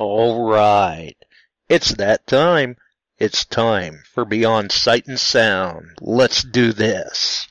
All right. It's that time. It's time for Beyond Sight and Sound. Let's do this.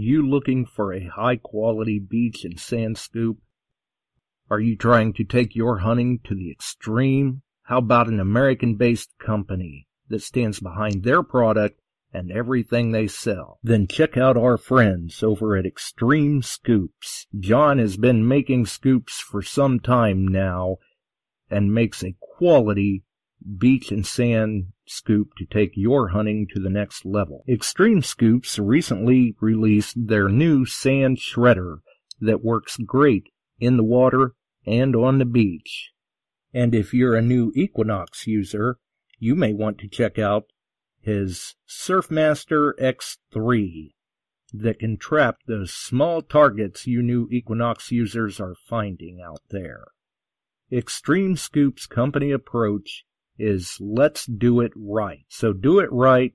You looking for a high quality beach and sand scoop? Are you trying to take your hunting to the extreme? How about an American based company that stands behind their product and everything they sell? Then check out our friends over at Extreme Scoops. John has been making scoops for some time now and makes a quality beach and sand scoop to take your hunting to the next level. Extreme Scoops recently released their new sand shredder that works great in the water and on the beach. And if you're a new Equinox user, you may want to check out his Surfmaster X3 that can trap those small targets you new Equinox users are finding out there. Extreme Scoop's company approach is let's do it right. So do it right,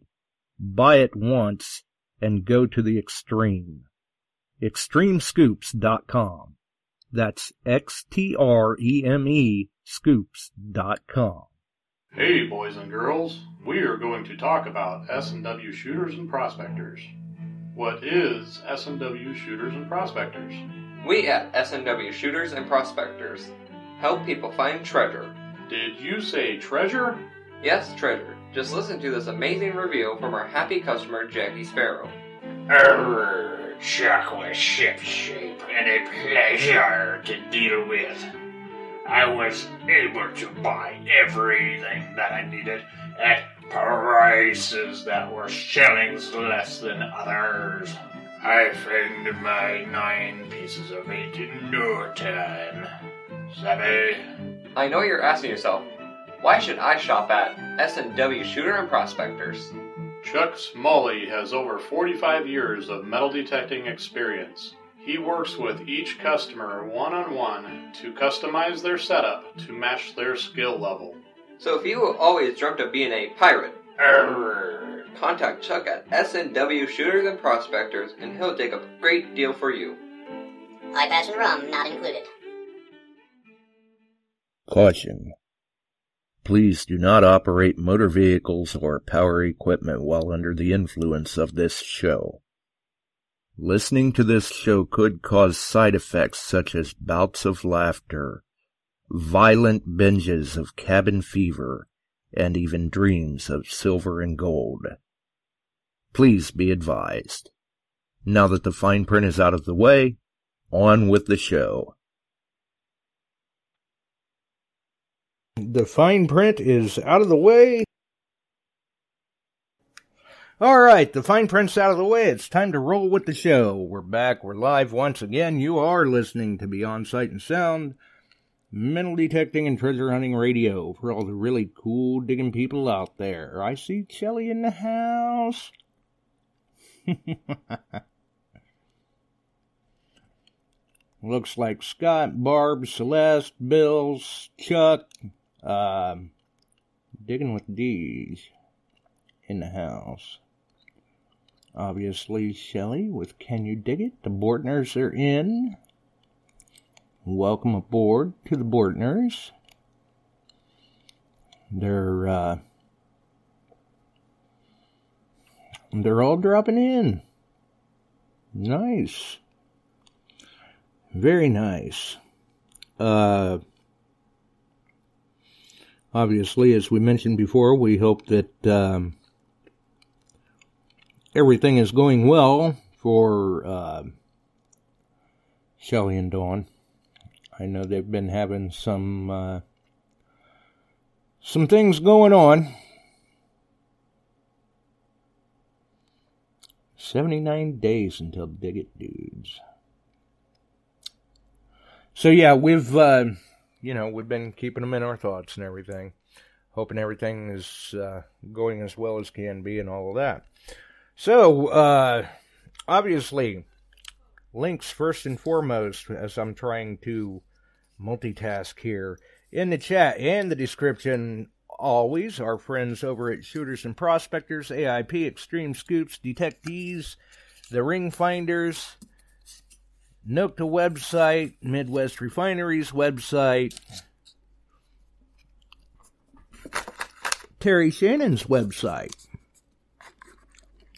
buy it once, and go to the extreme. Extremescoops.com. That's X-T-R-E-M-E scoops.com. Hey, boys and girls. We are going to talk about S&W shooters and prospectors. What is S&W shooters and prospectors? We at S&W Shooters and Prospectors help people find treasure. Did you say treasure? Yes, treasure. Just listen to this amazing review from our happy customer, Jackie Sparrow. Err, chocolate was shipshape and a pleasure to deal with. I was able to buy everything that I needed at prices that were shillings less than others. I found my nine pieces of eight in no time. Savvy? I know you're asking yourself, why should I shop at S&W Shooter and Prospectors? Chuck Smalley has over 45 years of metal detecting experience. He works with each customer one on one to customize their setup to match their skill level. So if you have always dreamt of being a pirate, Err. contact Chuck at S&W Shooters and Prospectors and he'll dig up a great deal for you. Eye patch and rum not included. Caution. Please do not operate motor vehicles or power equipment while under the influence of this show. Listening to this show could cause side effects such as bouts of laughter, violent binges of cabin fever, and even dreams of silver and gold. Please be advised. Now that the fine print is out of the way, on with the show. The fine print is out of the way. All right, the fine print's out of the way. It's time to roll with the show. We're back. We're live once again. You are listening to Beyond Sight and Sound, metal detecting and treasure hunting radio for all the really cool digging people out there. I see Chelly in the house. Looks like Scott, Barb, Celeste, Bills, Chuck, um, digging with D's in the house. Obviously, Shelley with Can You Dig It? The Bortners are in. welcome aboard to the Bortners. They're uh, they're all dropping in. Nice. Very nice. Uh, obviously, as we mentioned before, we hope that um, everything is going well for uh, Shelly and Dawn. I know they've been having some uh, some things going on. 79 days until Dig It Dudes. So yeah, we've uh, you know we've been keeping them in our thoughts and everything, hoping everything is uh, going as well as can be and all of that. So uh, obviously, links first and foremost as I'm trying to multitask here in the chat and the description. Always our friends over at Shooters and Prospectors, AIP, Extreme Scoops, Detectees, the Ring Finders, Nokta website, Midwest Refineries website, Terry Shannon's website.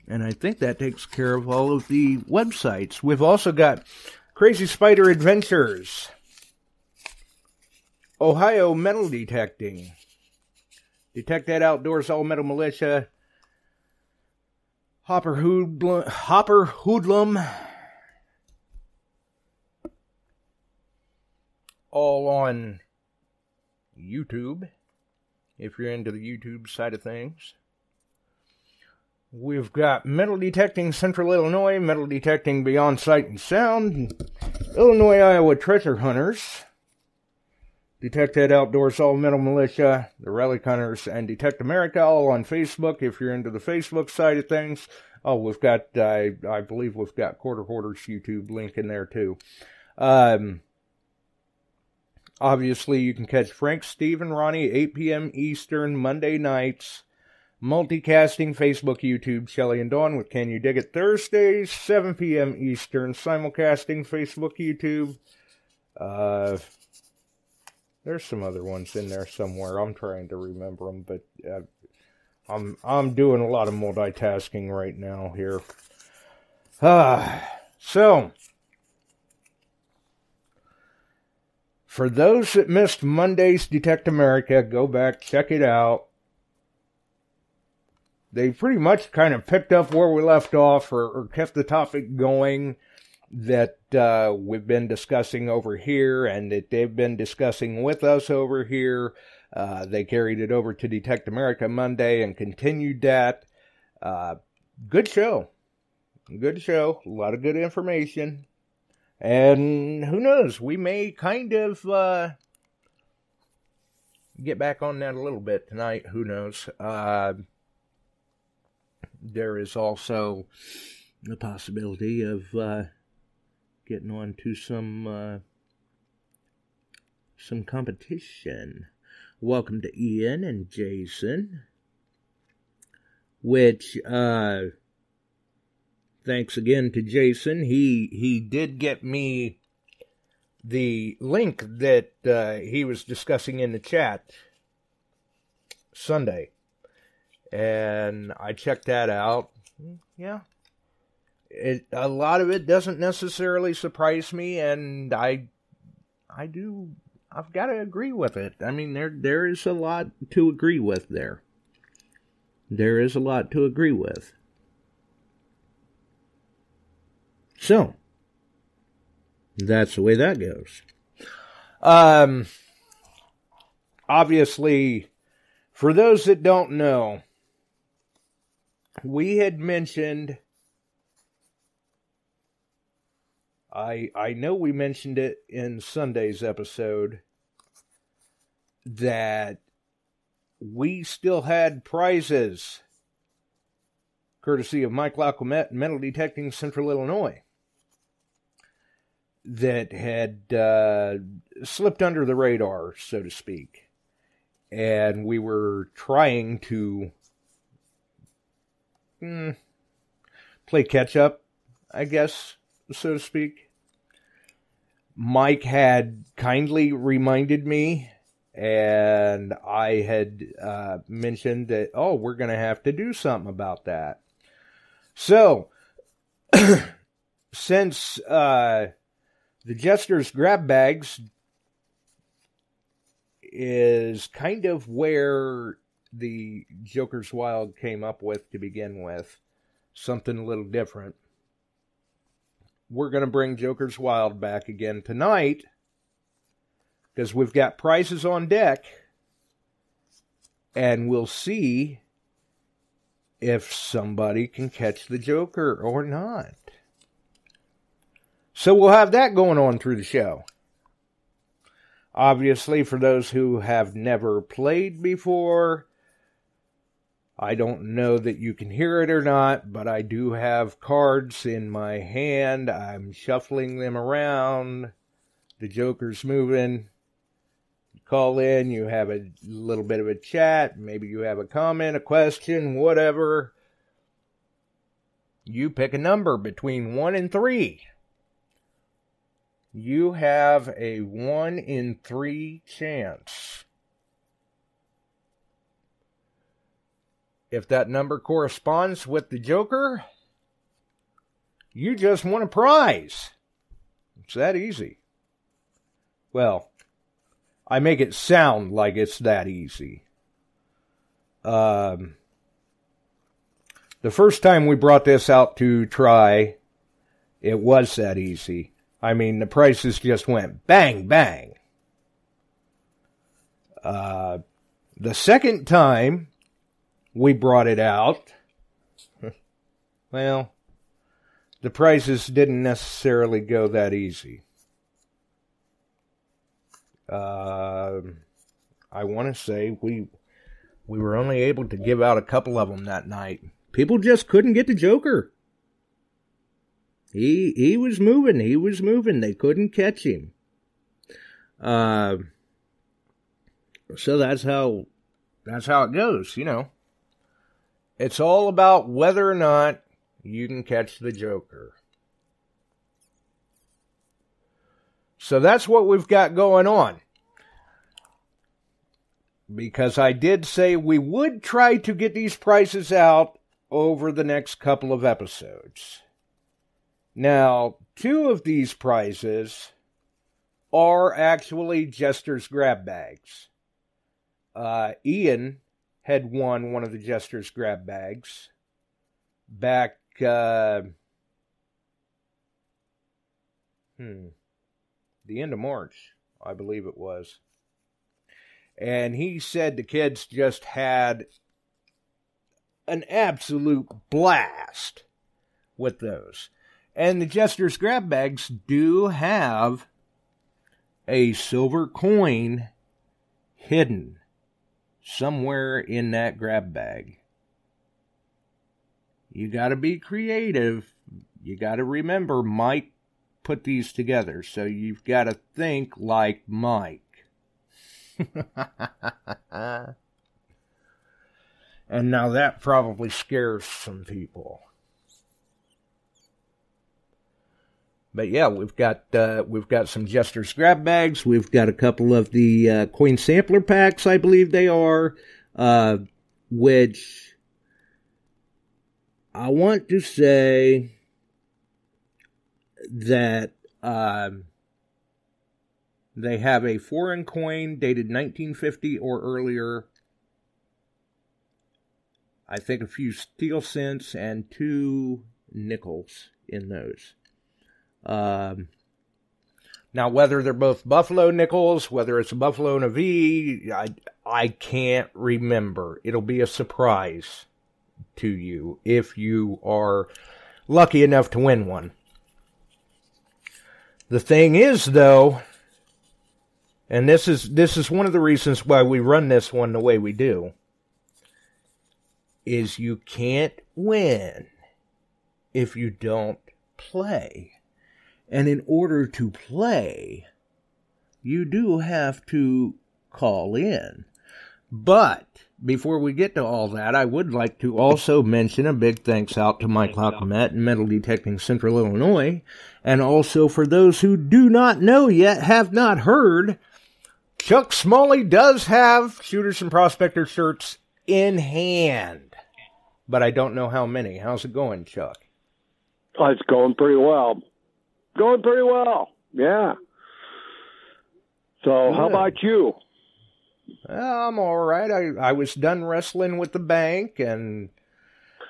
And I think that takes care of all of the websites. We've also got Crazy Spider Adventures, Ohio Metal Detecting, DetectEd Outdoors All Metal Militia, Hopper Hoodlum, Hopper Hoodlum, all on YouTube, if you're into the YouTube side of things. We've got Metal Detecting Central Illinois, Metal Detecting Beyond Sight and Sound, Illinois Iowa Treasure Hunters, DetectEd Outdoors All Metal Militia, the Relic Hunters, and Detect America all on Facebook if you're into the Facebook side of things. Oh, we've got, I, I believe we've got Quarter Hoarders YouTube link in there too. Um, obviously, you can catch Frank, Steve, and Ronnie 8 p.m. Eastern Monday nights. Multicasting Facebook, YouTube, Shelly and Dawn with Can You Dig It Thursdays, 7 p.m. Eastern. Simulcasting Facebook, YouTube. Uh, there's some other ones in there somewhere. I'm trying to remember them, but uh, I'm I'm doing a lot of multitasking right now here. Ah, so for those that missed Monday's Detect America, go back check it out. They pretty much kind of picked up where we left off, or, or kept the topic going that uh, we've been discussing over here and that they've been discussing with us over here. Uh, they carried it over to Detect America Monday and continued that. Uh, good show. Good show. A lot of good information. And who knows, we may kind of uh, get back on that a little bit tonight. Who knows? Uh, there is also the possibility of uh, getting on to some uh, some competition. Welcome to Ian and Jason, which uh, thanks again to Jason. He he did get me the link that uh, he was discussing in the chat Sunday, and I checked that out. Yeah, it a lot of it doesn't necessarily surprise me, and I I do I've got to agree with it. I mean, there there is a lot to agree with there. There is a lot to agree with. So, that's the way that goes. Um, obviously, for those that don't know, we had mentioned. I I know we mentioned it in Sunday's episode that we still had prizes courtesy of Mike Laquamet and Metal Detecting Central Illinois that had uh, slipped under the radar, so to speak. And we were trying to mm, play catch up, I guess, so to speak. Mike had kindly reminded me, and I had uh, mentioned that, oh, we're going to have to do something about that. So, since uh, the Jester's grab bags is kind of where the Joker's Wild came up with to begin with, something a little different. We're going to bring Joker's Wild back again tonight because we've got prices on deck and we'll see if somebody can catch the Joker or not. So we'll have that going on through the show. Obviously, for those who have never played before, I don't know that you can hear it or not, but I do have cards in my hand. I'm shuffling them around. The Joker's moving. You call in, you have a little bit of a chat. Maybe you have a comment, a question, whatever. You pick a number between 1 and 3. You have a 1 in 3 chance If that number corresponds with the Joker, you just won a prize. It's that easy. Well, I make it sound like it's that easy. Um, the first time we brought this out to try, it was that easy. I mean, the prices just went bang, bang. Uh, the second time, we brought it out. well, the prices didn't necessarily go that easy. Uh, I want to say we we were only able to give out a couple of them that night. People just couldn't get the Joker. He he was moving. He was moving. They couldn't catch him. Uh, so that's how that's how it goes, you know. It's all about whether or not you can catch the Joker. So that's what we've got going on. Because I did say we would try to get these prices out over the next couple of episodes. Now, two of these prizes are actually Jester's grab bags. Uh, Ian had won one of the Jester's grab bags back, uh, hmm, the end of March, I believe it was. And he said the kids just had an absolute blast with those. And the Jester's grab bags do have a silver coin hidden somewhere in that grab bag. You got to be creative. You got to remember Mike put these together, so you've got to think like Mike. and now that probably scares some people. But yeah, we've got uh, we've got some Jester's grab bags. We've got a couple of the uh, coin sampler packs, I believe they are, uh, which I want to say that um, they have a foreign coin dated 1950 or earlier. I think a few steel cents and two nickels in those. Um, now, whether they're both Buffalo nickels, whether it's a Buffalo and a V, I, I can't remember. It'll be a surprise to you if you are lucky enough to win one. The thing is, though, and this is this is one of the reasons why we run this one the way we do, is you can't win if you don't play. And in order to play, you do have to call in. But before we get to all that, I would like to also mention a big thanks out to Mike Lockamet and Metal Detecting Central Illinois, and also for those who do not know yet, have not heard, Chuck Smalley does have shooters and prospector shirts in hand, but I don't know how many. How's it going, Chuck? Oh, it's going pretty well. Going pretty well. Yeah. So, how about you? I'm all right. I I was done wrestling with the bank and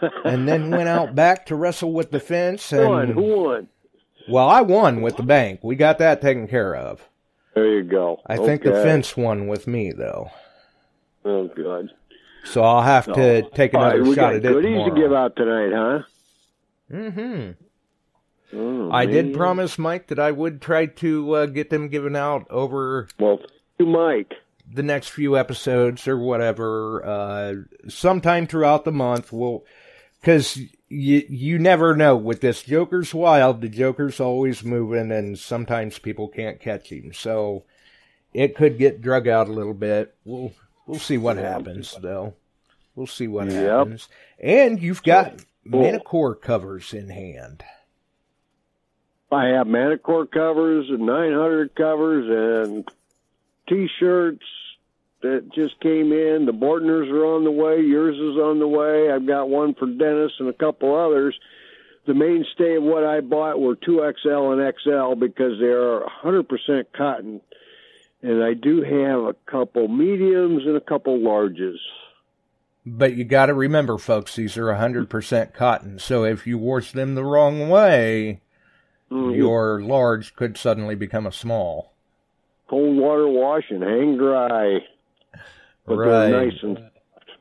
and then went out back to wrestle with the fence Who won? Who won? well, I won with the bank. We got that taken care of. There you go. I think the fence won with me though. Oh, good. So I'll have to So, take another right, shot at it goodies to give out tonight, huh? Mhm. Oh, I did promise Mike that I would try to uh, get them given out over Well, you, Mike. the next few episodes or whatever, uh, sometime throughout the month. We'll, cause you, you never know with this Joker's wild. The Joker's always moving and sometimes people can't catch him. So it could get drug out a little bit. We'll, we'll see what happens though. We'll see what Yep. happens. And you've got Cool. Manticore covers in hand. I have Manticore covers and 900 covers and T-shirts that just came in. The Bortners are on the way. Yours is on the way. I've got one for Dennis and a couple others. The mainstay of what I bought were 2XL and XL because they are 100% cotton. And I do have a couple mediums and a couple larges. But you got to remember, folks, these are 100% cotton. So if you wash them the wrong way, Mm, your large could suddenly become a small. cold water wash and hang dry. But Right. they're nice and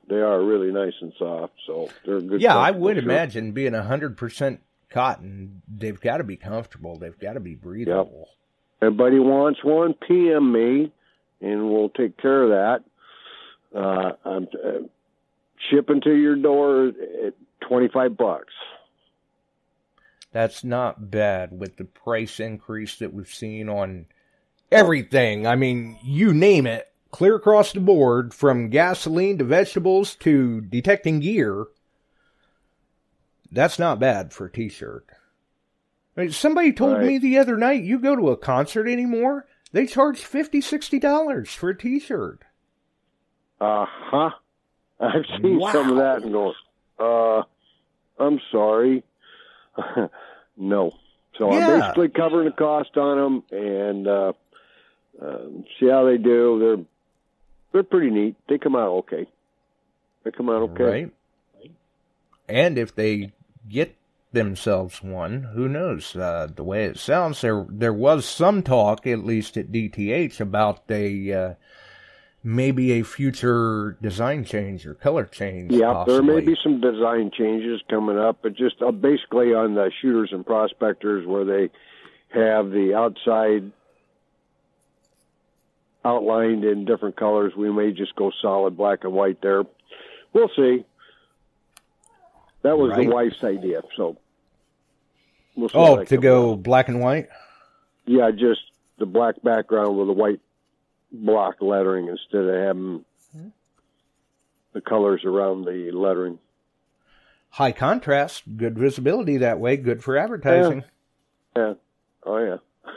they are really nice and soft, so they're good. Yeah, I would shirt. imagine being 100% cotton, they've got to be comfortable. They've got to be breathable. Everybody wants one, PM me, and we'll take care of that. Uh, I'm uh, shipping to your door at twenty five bucks. That's not bad with the price increase that we've seen on everything. I mean, you name it, clear across the board from gasoline to vegetables to detecting gear. That's not bad for a t-shirt. I mean, somebody told Right. me the other night, you go to a concert anymore, they charge $50, $60 for a t-shirt. Uh huh. I've seen some of that and go, uh, I'm sorry. no. So Yeah. I'm basically covering the cost on them and uh, uh, see how they do. They're they're pretty neat. They come out okay. They come out okay. Right? And if they get themselves one, who knows? Uh, the way it sounds, there there was some talk, at least at DTH, about a uh, maybe a future design change or color change. Yeah, there may be some design changes coming up, but just uh, basically on the shooters and prospectors where they have the outside outlined in different colors. We may just go solid black and white there. We'll see. That was Right. the wife's idea, so we'll Oh, to go out. black and white. Yeah, just the black background with the white block lettering instead of having the colors around the lettering. High contrast, good visibility that way, good for advertising. Yeah. Oh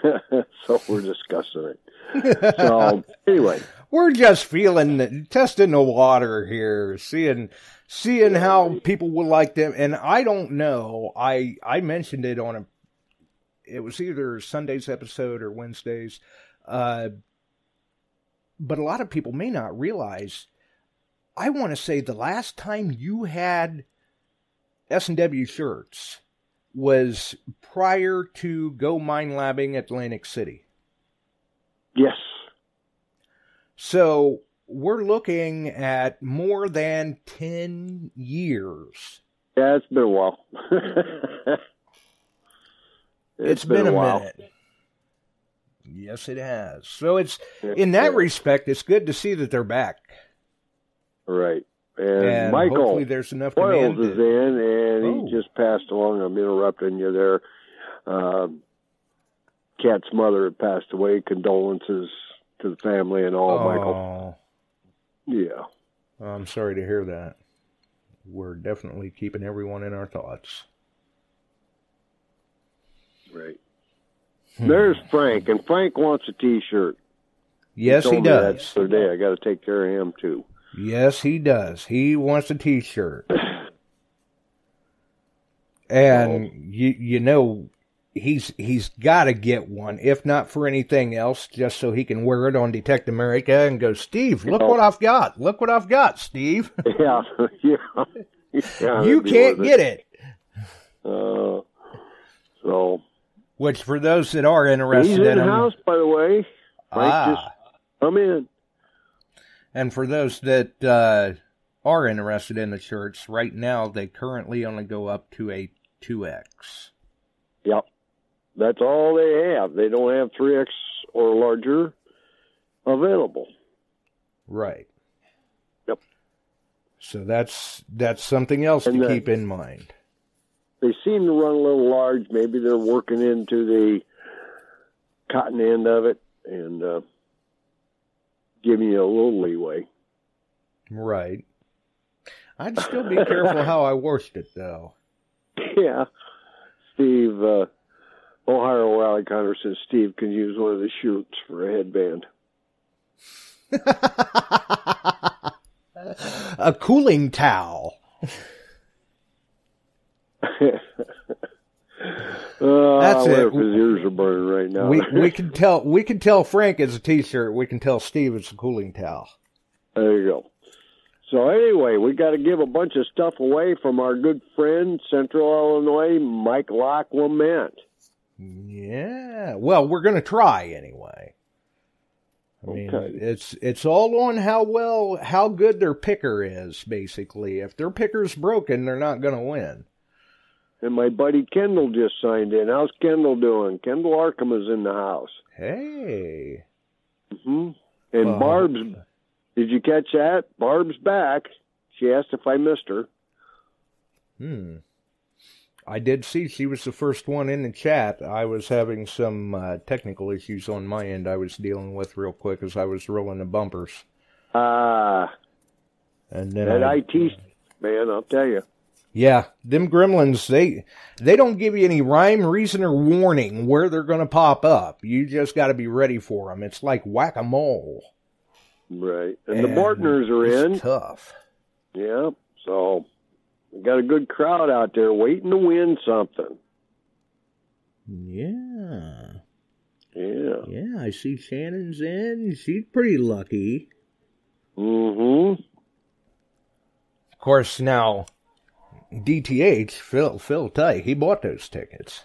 yeah. so we're discussing it. So anyway, We're just feeling testing the water here, seeing seeing how people would like them. And I don't know. I I mentioned it on a. It was either Sunday's episode or Wednesday's, uh, but a lot of people may not realize. I want to say the last time you had S and W shirts was prior to Go Mine Labbing Atlantic City. yes. So we're looking at more than 10 years. Yeah, it's been a while. it's been, a, while. minute. Yes, it has. So it's in that respect, it's good to see that they're back. Right. And, And Michael hopefully there's enough Boyles demand. is in, and Oh. he just passed along. I'm interrupting you there. Um, Kat's mother had passed away. Condolences to the family and all, Michael. Oh, Yeah. I'm sorry to hear that. We're definitely keeping everyone in our thoughts. Right. There's Frank, and Frank wants a T-shirt. Yes, he me does. the other day. I got to take care of him too. Yes, he does. He wants a T-shirt, and you you know he's he's got to get one, if not for anything else, just so he can wear it on Detect America and go, Steve, look what I've got. Look what I've got, Steve. Yeah, yeah. yeah you can't get it. Uh, so Which, for those that are he's interested in in the him, house, by the way. Frank ah, just come in. and for those that uh, are interested in the shirts, right now they currently only go up to a two X. Yep. That's all they have. They don't have 3X or larger available. Right. Yep. So that's that's something else And to the- keep in mind. They seem to run a little large. Maybe they're working into the cotton end of it and uh, giving you a little leeway. Right. I'd still be careful how I washed it, though. Yeah. Steve, uh, Ohio Rally Hunter says Steve can use one of the shoots for a headband. a cooling towel. Uh, That's it. his ears are burning right now. We we can tell we can tell Frank it's a T-shirt. We can tell Steve it's a cooling towel. there you go. So anyway, we got to give a bunch of stuff away from our good friend, Central Illinois, Mike Lock Lament. Yeah. Well, we're gonna try anyway. I mean, Okay. it's it's all on how well how good their picker is. Basically, if their picker's broken, they're not gonna win. And my buddy Kendall just signed in. How's Kendall doing? Kendall Arkham is in the house. Hey. hmm And Well, Barb's, did you catch that? Barb's back. She asked if I missed her. Hmm. I did see she was the first one in the chat. I was having some uh, technical issues on my end I was dealing with real quick as I was rolling the bumpers. Ah, And then that I, IT man, I'll tell you. Yeah, them gremlins, they they don't give you any rhyme, reason, or warning where they're going to pop up. You just got to be ready for them. It's like whack-a-mole. Right. And, the And Bortners are it's in. tough. Yeah. So we got a good crowd out there waiting to win something. Yeah. Yeah. Yeah, I see Shannon's in. She's pretty lucky. Mm-hmm. Of course, now DTH Phil Phil Tay he bought those tickets.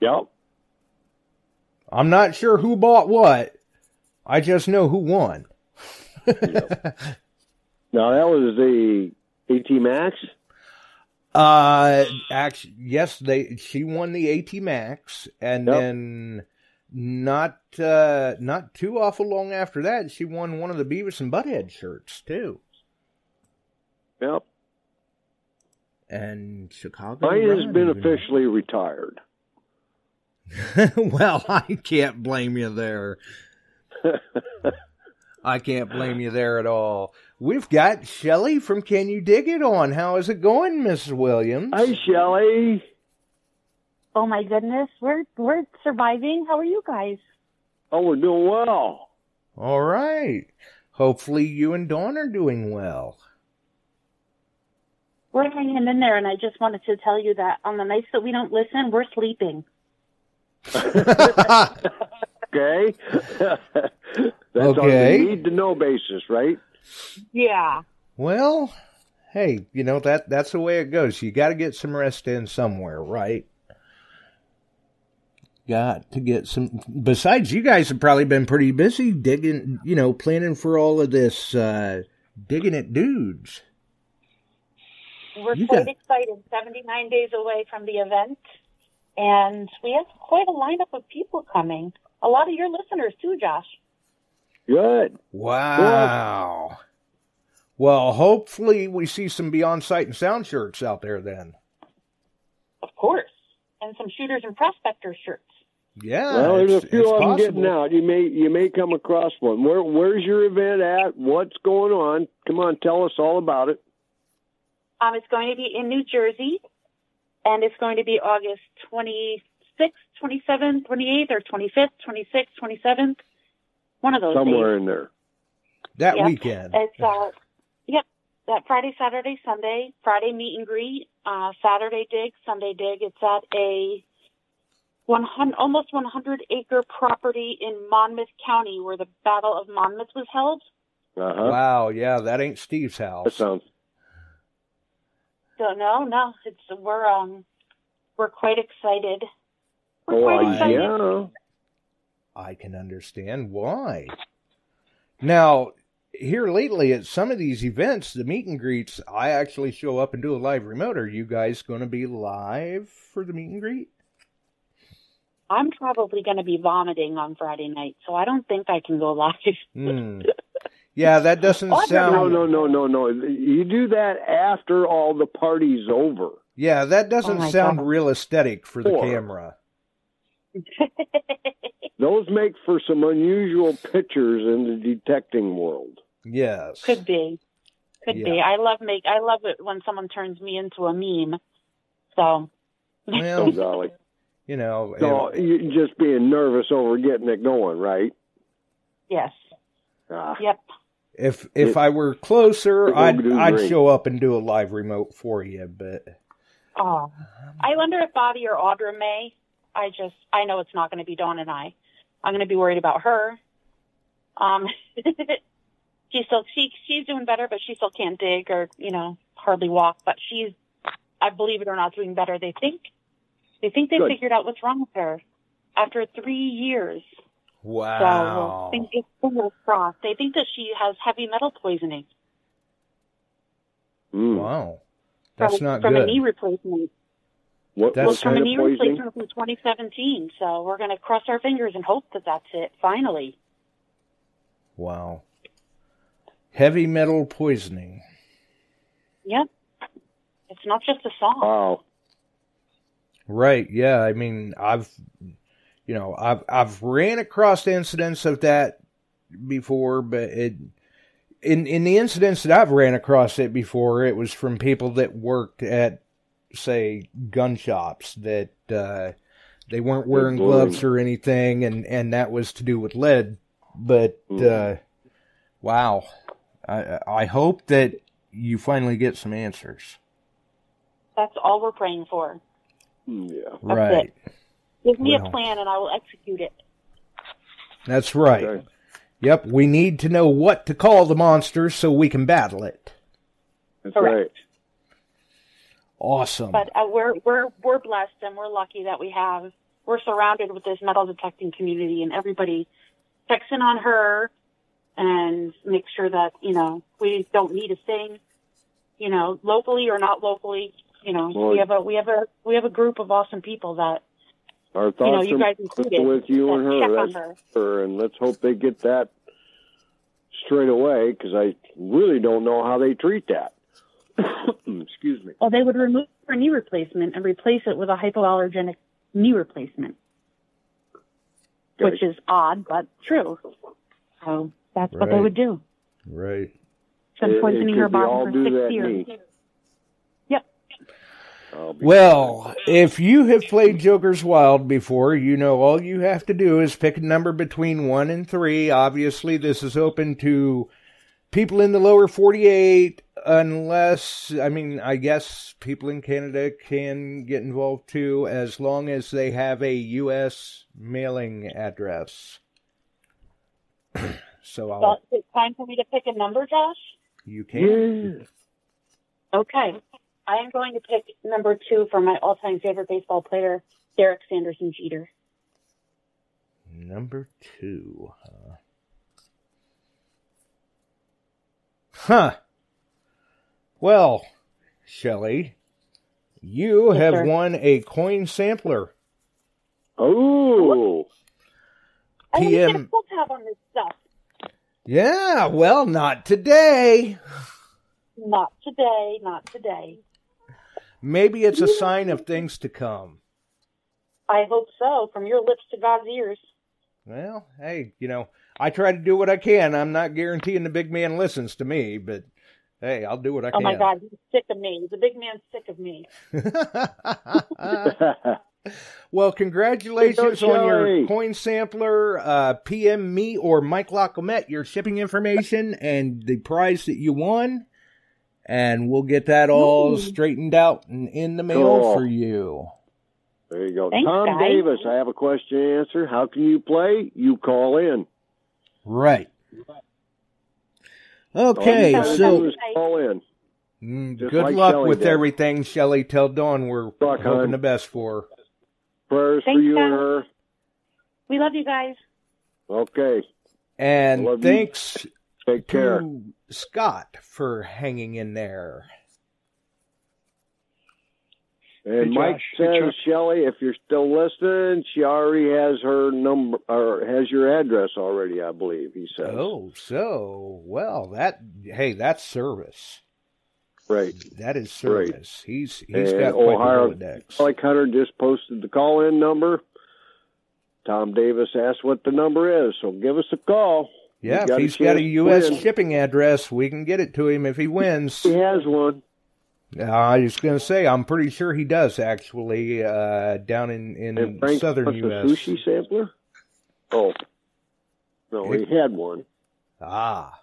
Yep. I'm not sure who bought what. I just know who won. Now that was the AT Max. Uh, actually, yes, they she won the AT Max, and Yep. then not uh not too awful long after that, she won one of the Beavis and Butthead shirts too. Yep. And Chicago. Mine has been even- officially retired. well, I can't blame you there. I can't blame you there at all. We've got Shelley from Can You Dig It on. How is it going, Mrs. Williams? Hi, Shelley. Oh my goodness, we're we're surviving. How are you guys? Oh, we're doing well. All right. Hopefully you and Dawn are doing well. We're hanging in there, and I just wanted to tell you that on the nights that we don't listen, we're sleeping. Okay. That's on Okay. the need to know basis, right? Yeah. well, hey, you know that that's the way it goes. You got to get some rest in somewhere, right? Got to get some. Besides, you guys have probably been pretty busy digging, you know, planning for all of this uh digging at dudes. We're You quite got- excited. 79 days away from the event, and we have quite a lineup of people coming. A lot of your listeners, too, Josh. Good. Wow. Well, hopefully we see some Beyond Sight and Sound shirts out there then. Of course. And some shooters and prospectors shirts. Yeah. well, there's a few of them getting out. You may you may come across one. Where where's your event at? What's going on? Come on, tell us all about it. Um, it's going to be in New Jersey, and it's going to be August 26th, 27th, 28th, or 25th, 26th, 27th. One of those Somewhere days. in there. That Yeah. weekend. It's uh, yep, that Friday, Saturday, Sunday. Friday meet and greet. Uh, Saturday dig, Sunday dig. It's at a 100, almost 100 acre property in Monmouth County, where the Battle of Monmouth was held. Uh huh. Wow, yeah, that ain't Steve's house. That sounds. So know. no, it's we're um we're quite excited. We're Oh, quite I- excited. yeah. I can understand why. Now, here lately at some of these events, the meet and greets, I actually show up and do a live remote. Are you guys going to be live for the meet and greet? I'm probably going to be vomiting on Friday night, so I don't think I can go live. Hmm. Yeah, that doesn't Oh, sound. No, no, no, no, no. You do that after all the party's over. Yeah, that Oh doesn't my sound God. real aesthetic for the Or- camera. Those make for some unusual pictures in the detecting world. Yes. Could be, could be. I love make. I love it when someone turns me into a meme. So Oh, Well, golly. you know, So and- you're just being nervous over getting it going, right? yes, Ah, yep. If if It- I were closer, I'd I'd great. show up and do a live remote for you, but Oh, I wonder if Bobby or Audra may. I just, I know it's not going to be Dawn and I. I'm going to be worried about her. Um, she's still, she, she's doing better, but she still can't dig or, you know, hardly walk. But she's, I believe it or not, doing better. They think, they think they Good. figured out what's wrong with her after three years. Wow. So, think it's fingers crossed. They think that she has heavy metal poisoning mm. Wow. That's from, not from good. a knee replacement. What, That's- Well, from a knee poisoning? replacement from 2017. So we're going to cross our fingers and hope that that's it. Finally. Wow. Heavy metal poisoning. Yep. It's not just a song. Wow. Right. Yeah. I mean, I've, you know, I've I've ran across incidents of that before, but it in in the incidents that I've ran across it before, it was from people that worked at, say, gun shops that uh, they weren't wearing gloves or anything, and and that was to do with lead. But Mm. uh, wow, I I hope that you finally get some answers. That's all we're praying for. Mm, Yeah. That's right. Give me Well. a plan and I will execute it. That's right. Okay. Yep, we need to know what to call the monster so we can battle it. That's Correct. right. Awesome. But uh, we're we're we're blessed and we're lucky that we have we're surrounded with this metal detecting community and everybody checks in on her and makes sure that you know we don't need a thing, you know, locally or not locally. You know, Well, we have a we have a we have a group of awesome people that Our you know thoughts you are guys included with you and that check her. That's her. her, and let's hope they get that straight away because I really don't know how they treat that. Excuse me. Well, they would remove her knee replacement and replace it with a hypoallergenic knee replacement, which is odd but true. So that's what they would do. right. Been It- it poisoning her body for six years. knee. Yep. I'll be- Well, if you have played Joker's Wild before, you know all you have to do is pick a number between 1 and 3. Obviously, this is open to people in the lower 48, unless, I mean, I guess people in Canada can get involved too, as long as they have a U.S. mailing address. so I'll, Well, it's time for me to pick a number, Josh. you can. Yeah. Okay. I am going to pick number two for my all-time favorite baseball player, Derek Sanderson Jeter. Number two. Huh. huh. Well, Shelley, you Yes, have sir. won a coin sampler. Oh, I want to PM. pull tab on this stuff. Yeah, well, not today. Not today. Not today. Maybe it's a sign of things to come. I hope so. From your lips to God's ears. Well, hey, you know, I try to do what I can. I'm not guaranteeing the big man listens to me, but hey, I'll do what I Oh can. Oh my God, he's sick of me. The big man's sick of me. well, congratulations on your coin sampler. Uh, PM me or Mike Lockomet your shipping information and the prize that you won, and we'll get that all Ooh. straightened out and in the mail Cool. for you. There you go. Thanks, Tom guys. Davis, I have a question to answer. How can you play? You call in. Right. Okay, so call in. mm, good like luck Shelley with did. everything, Shelly. Tell Dawn we're Luck, hoping hon. the best for her. Prayers for Thanks, you and her. We love you guys. Okay. And thanks you. Take care. to Scott for hanging in there. And Hey, Mike Josh. Says, Chuck. Shelley, if you're still listening, she already has her number or has your address already, I believe, he says. Oh, so well that hey, that's service. Right. That is Right. service. He's he's And got quite Ohio- Rolodex. Mike Hunter just posted the call in number. Tom Davis asked what the number is, so give us a call. Yeah, You if he's got a U.S. win. shipping address, we can get it to him if he wins. He has one. Uh, I was going to say, I'm pretty sure he does actually uh, down in in Frank southern wants U.S. a sushi sampler? Oh. No, he had one. Ah,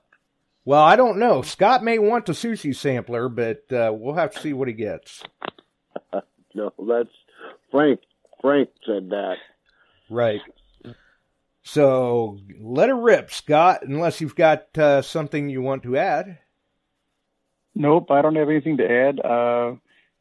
well, I don't know. Scott may want the sushi sampler, but uh, we'll have to see what he gets. No, that's Frank. Frank said that. Right. So let it rip, Scott. Unless you've got uh, something you want to add. Nope, I don't have anything to add. Uh,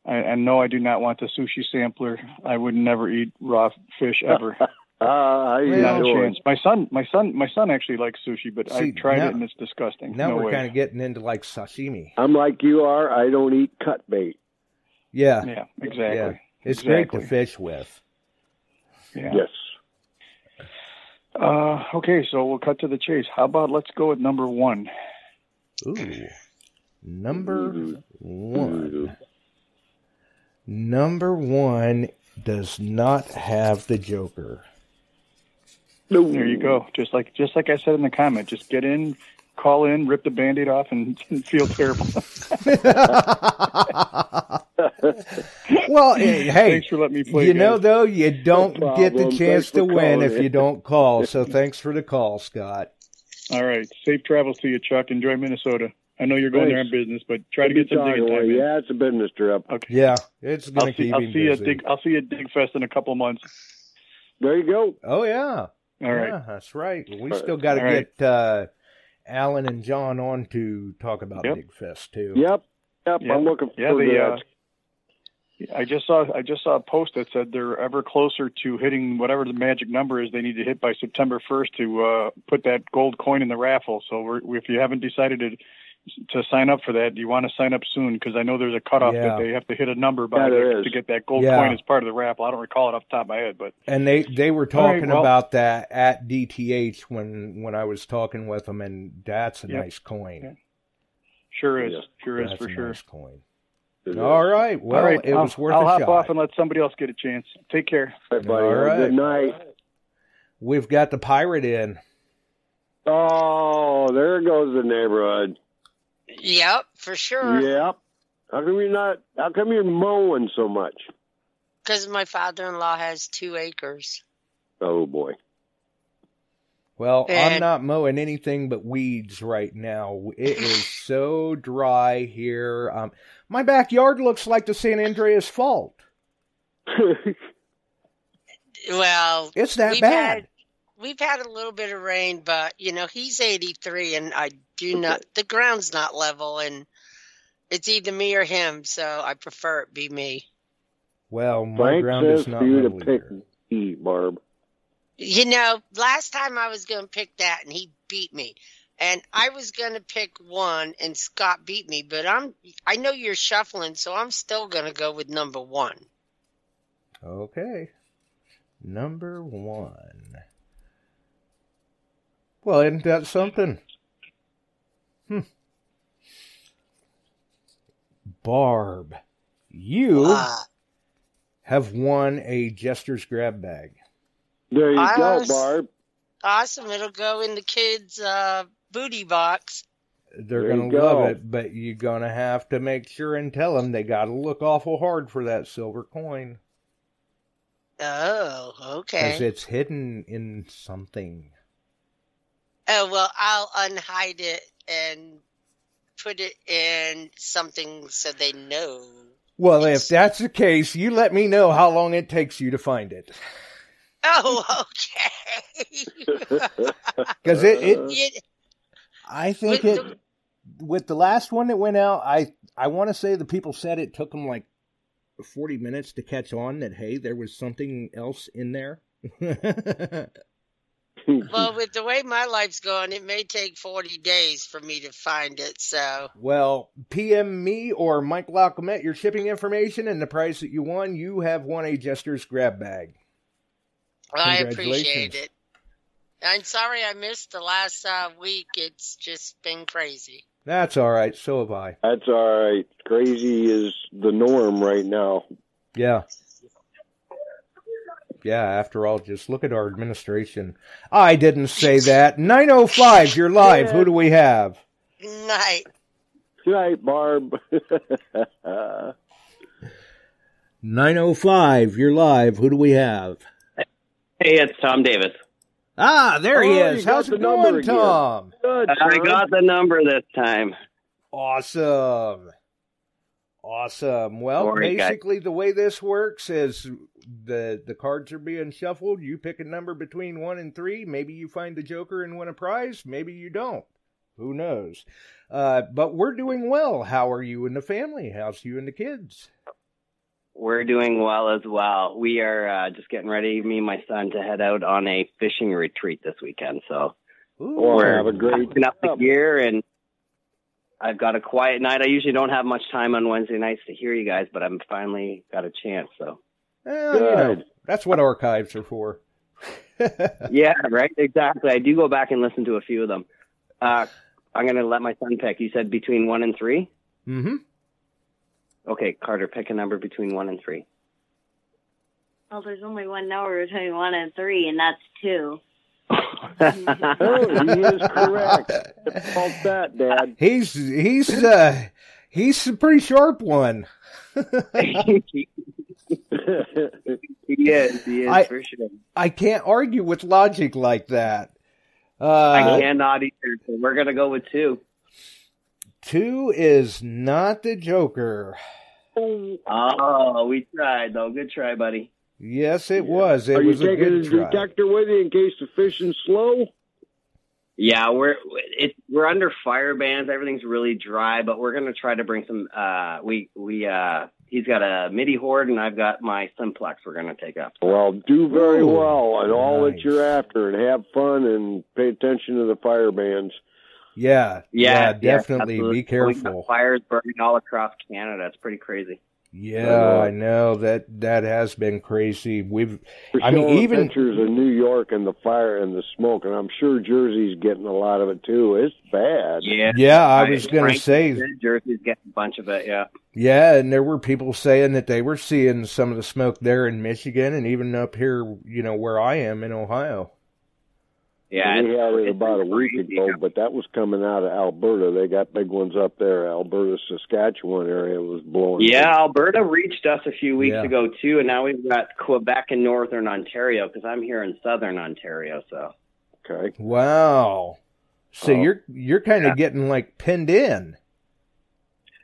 I, and no, I do not want the sushi sampler. I would never eat raw fish ever. How you not a chance. My son, my son, my son actually likes sushi, but See, I tried now- it and it's disgusting. Now no we're kind of getting into like sashimi. I'm like you are. I don't eat cut bait. Yeah, Yeah, exactly. yeah. It's great to fish with. Yeah. Yes. Uh, okay, so we'll cut to the chase. How about let's go with number one? Ooh. Number one. Number one does not have the Joker. There you go. Just like just like I said in the comment, just get in, call in, rip the band-aid off, and, and feel terrible. well, eh, hey, Thanks for letting me play. you know though, you don't No get the chance Thanks to win if in. you don't call. So thanks for the call, Scott. All right, safe travels to you, Chuck. Enjoy Minnesota. I know you're going there on business, but try to get some digging time in. Yeah, it's a business trip. Okay. Yeah, it's I'll gonna see, keep I'll see you at. Dig. I'll see you at Dig Fest in a couple of months. There you go. Oh yeah, All right. yeah, that's right. We All still got to All right. get uh, Alan and John on to talk about Yep. Dig Fest too. Yep. Yep. Yeah. I'm looking Yeah, forward they, to uh, that. I just saw I just saw a post that said they're ever closer to hitting whatever the magic number is they need to hit by September 1st to uh, put that gold coin in the raffle. So we're, if you haven't decided to to sign up for that, Do you want to sign up soon because I know there's a cutoff Yeah. that they have to hit a number by Yeah, there to, is. to get that gold Yeah. coin as part of the raffle. I don't recall it off the top of my head, but And they they were All right, talking well- about that at DTH when when I was talking with them, and that's a Yep. nice coin. Yeah. sure is, Yeah. sure is That's for a sure. nice coin. It is. All right. Well, All right, it was I'll, worth I'll a hop shot. off and let somebody else get a chance. Take care. All right, buddy. All Have a right. Good night. We've got the pirate in. Oh, there goes the neighborhood. Yep, for sure. Yep. How come you're not? How come you're mowing so much? Because my father-in-law has two acres. Oh boy. Well, I'm not mowing anything but weeds right now. It is so dry here. Um, my backyard looks like the San Andreas Fault. Well, It's that we've bad. had we've had a little bit of rain, but you know he's 83, and I do not. The ground's not level, and it's either me or him. So I prefer it be me. Well, my Frank ground says is not for you to pick here. E, Barb. You know, last time I was going to pick that, and he beat me. And I was going to pick one, and Scott beat me. But I'm, I know you're shuffling, so I'm still going to go with number one. Okay. Number one. Well, isn't that something? Hmm. Barb, you have won a Jester's grab bag. There you I go, was- Barb. Awesome. It'll go in the kids' uh, booty box. They're There gonna go. love it, but you're gonna have to make sure and tell them they gotta look awful hard for that silver coin Oh, okay. because it's hidden in something. Oh, well, I'll unhide it and put it in something so they know. Well, if that's the case, you let me know how long it takes you to find it. Oh, okay. Because it, it, You- I think With it, with the last one that went out, I, I want to say the people said it took them like 40 minutes to catch on that, hey, there was something else in there. well, with the way my life's going, it may take 40 days for me to find it. So, Well, PM me or Mike Lockemet your shipping information and the price that you won. You have won a Jester's grab bag. I appreciate it. I'm sorry I missed the last uh, week. It's just been crazy. That's all right. So have I. That's all right. Crazy is the norm right now. Yeah. Yeah, after all, just look at our administration. I didn't say that. 905, you're live. Who do we have? Night. Good night, Barb. 905, you're live. Who do we have? Hey, it's Tom Davis. Ah, there he Oh, is. How's it going. Tom? Good, I got the number this time. Awesome. Awesome. Well, All right, guys. basically the way this works is the the cards are being shuffled. You pick a number between 1 and 3. Maybe you find the joker and win a prize, maybe you don't. Who knows? Uh, but we're doing well. How are you and the family? How's you and the kids? We're doing well as well. We are uh, just getting ready, me and my son, to head out on a fishing retreat this weekend. So Ooh. We're have a great packing up the gear, and I've got a quiet night. I usually don't have much time on Wednesday nights to hear you guys, but I'm finally got a chance. So Well, you know, Good. that's what archives are for. yeah, right, exactly. I do go back and listen to a few of them. Uh, I'm gonna let my son pick. You said between one and three. mm-hmm. Okay, Carter, pick a number between one and three. Well, there's only one number between one and three, and that's two. Oh, he is correct. Fault that, Dad. He's he's uh he's a pretty sharp one. he is. He is I- for sure. I can't argue with logic like that. Uh, I cannot either. So we're gonna go with two. Two is not the Joker. Oh, we tried though. Good try, buddy. Yes, it was. It Are you was a taking good a try. detector with you in case the fishing's slow? Yeah, we're it, we're under fire bans. Everything's really dry, but we're gonna try to bring some. Uh, we we uh, he's got a Midi Hoard, and I've got my Simplex. We're gonna take up. Well, do very Ooh, well and all nice. that you're after, and have fun and pay attention to the fire bans. Yeah, Yeah, definitely. absolutely. Be We've careful. fires burning all across Canada. It's pretty crazy. Yeah, uh, I know that that has been crazy. We've, We're I mean, even pictures of New York and the fire and the smoke, and I'm sure Jersey's getting a lot of it too. It's bad. Yeah. yeah, I Right. was gonna say, Jersey's getting a bunch of it. Yeah. yeah, and there were people saying that they were seeing some of the smoke there in Michigan and even up here, you know, where I am in Ohio. Yeah. we had it about a week crazy. ago, but that was coming out of Alberta. They got big ones up there. Alberta, Saskatchewan area was blowing. Yeah, Alberta reached us a few weeks Yeah. ago too, and now we've got Quebec and Northern Ontario because I'm here in Southern Ontario. So Okay. Wow. So Oh. you're you're kind of getting like pinned in.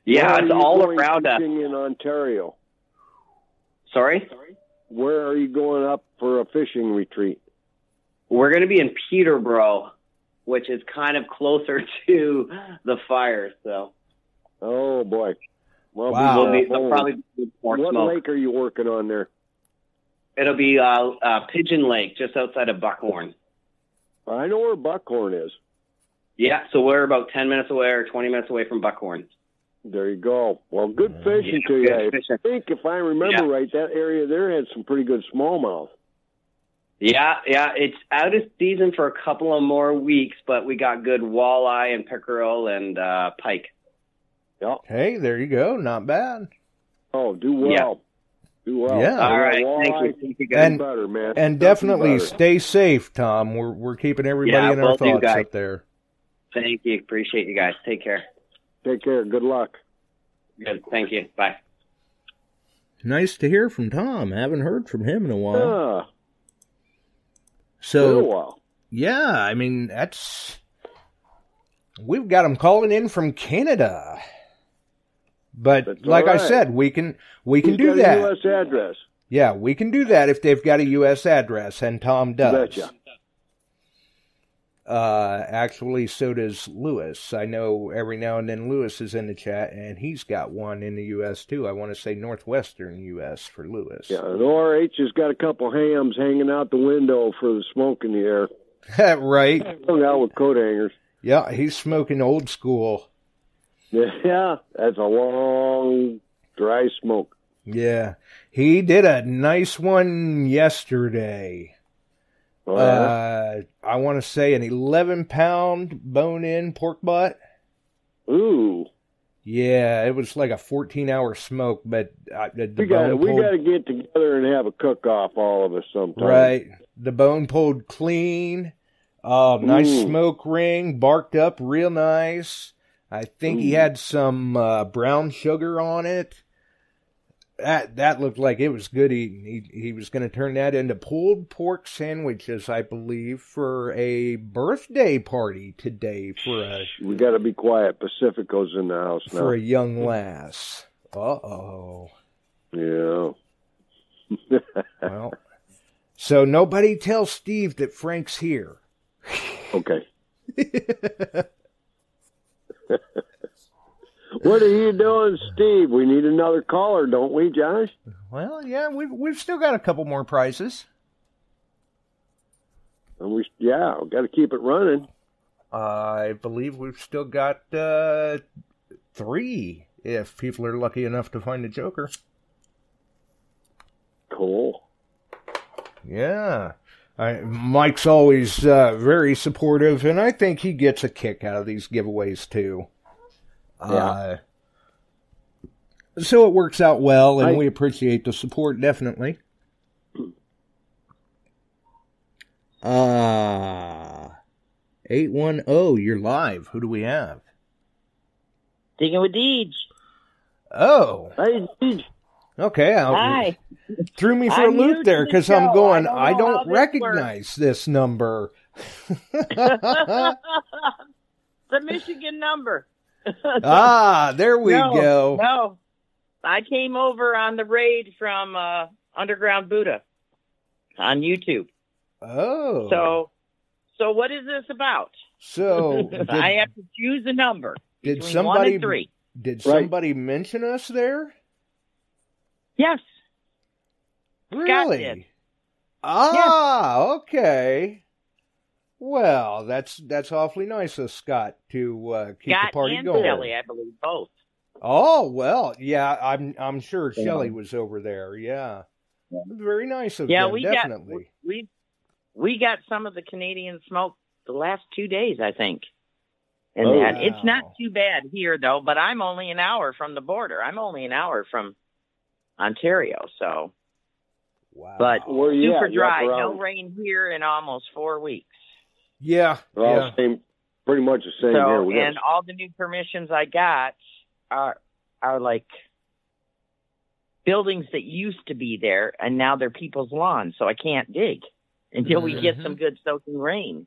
yeah, Where it's all around us. in Ontario. Sorry. Sorry, Where are you going up for a fishing retreat? We're going to be in Peterborough, which is kind of closer to the fire. So Oh boy. Well, Wow. we'll be be there'll probably be more what smoke. lake are you working on there? It'll be uh, uh, Pigeon Lake, just outside of Buckhorn. I know where Buckhorn is. Yeah, so we're about ten minutes away or twenty minutes away from Buckhorn. There you go. Well, good fishing Yeah, to good you. fishing. I think if I remember Yeah. right, that area there had some pretty good smallmouth. Yeah, yeah, it's out of season for a couple of more weeks, but we got good walleye and pickerel and uh, pike. Yeah. Hey, there you go. Not bad. Oh, do well. Do well. Yeah. All right. Walleye, Thank you. Thank you guys. And- better, man. And definitely better. stay safe, Tom. We're we're keeping everybody Yeah, in our will do, thoughts guys. up there. Thank you. Appreciate you guys. Take care. Take care. Good luck. Good. Thank you. Bye. Nice to hear from Tom. Haven't heard from him in a while. Ah, been a So yeah, I mean that's we've got them calling in from Canada. But That's like all I said, we can we can He's do that. U.S. address. Yeah, we can do that if they've got a U.S. address, and Tom does. Betcha. Uh, actually, so does Lewis. I know every now and then Lewis is in the chat, and he's got one in the U.S. too. I want to say northwestern U.S. for Lewis. Yeah, and ORH has got a couple hams hanging out the window for the smoke in the air. right. Hung out with coat hangers. Yeah, he's smoking old school. Yeah, that's a long, dry smoke. Yeah, he did a nice one yesterday. Oh, yeah? Uh, I want to say an 11 pound bone in pork butt. Ooh, Yeah, it was like a 14 hour smoke, but uh, the, we got we got to get together and have a cook off, all of us sometime. right. The bone pulled clean. Uh, nice Ooh. smoke ring, barked up real nice. I think he had some uh, brown sugar on it. That that looked like it was good eating. He he was going to turn that into pulled pork sandwiches, I believe, for a birthday party today for a We got to be quiet. Pacifico's in the house now. for a young lass. Uh oh. Yeah. Well, so nobody tell Steve that Frank's here. okay. What are you doing, Steve? We need another caller, don't we, Josh? Well, yeah, we've we've still got a couple more prizes. And we, yeah, we got to keep it running. I believe we've still got uh, three if people are lucky enough to find a Joker. Cool. Yeah. I, Mike's always uh, very supportive, and I think he gets a kick out of these giveaways too. Uh, so it works out well, and I- we appreciate the support definitely. Uh, 810, you're live. Who do we have? Digging with Deej. Oh. Hey, Deej. Okay. I'll- Hi. Threw me for a I'm new loop there because show. I'm going, I don't I don't, how this recognize this number. the Michigan number. ah, there we no, go. No, I came over on the raid from uh, Underground Buddha on YouTube. Oh. So, so what is this about? So, did, I have to choose a number did between one somebody and three. did Right. somebody mention us there? Yes. Really? did. Ah, okay. Well, that's that's awfully nice of Scott to uh, keep Scott the party and going. Shelley, I believe, both. Oh well, yeah, I'm I'm sure Yeah. Shelley was over there. Yeah, very nice of Yeah, them, we definitely. got we we got some of the Canadian smoke the last two days, I think. And Oh, that it's not too bad here though, but I'm only an hour from the border. I'm only an hour from Ontario, so wow. but Where you super at? Dry, no rain here in almost four weeks. Yeah, We're all yeah. same, pretty much the same here. So We got and all the new permissions I got are are like buildings that used to be there and now they're people's lawns, so I can't dig until we get some good soaking rain.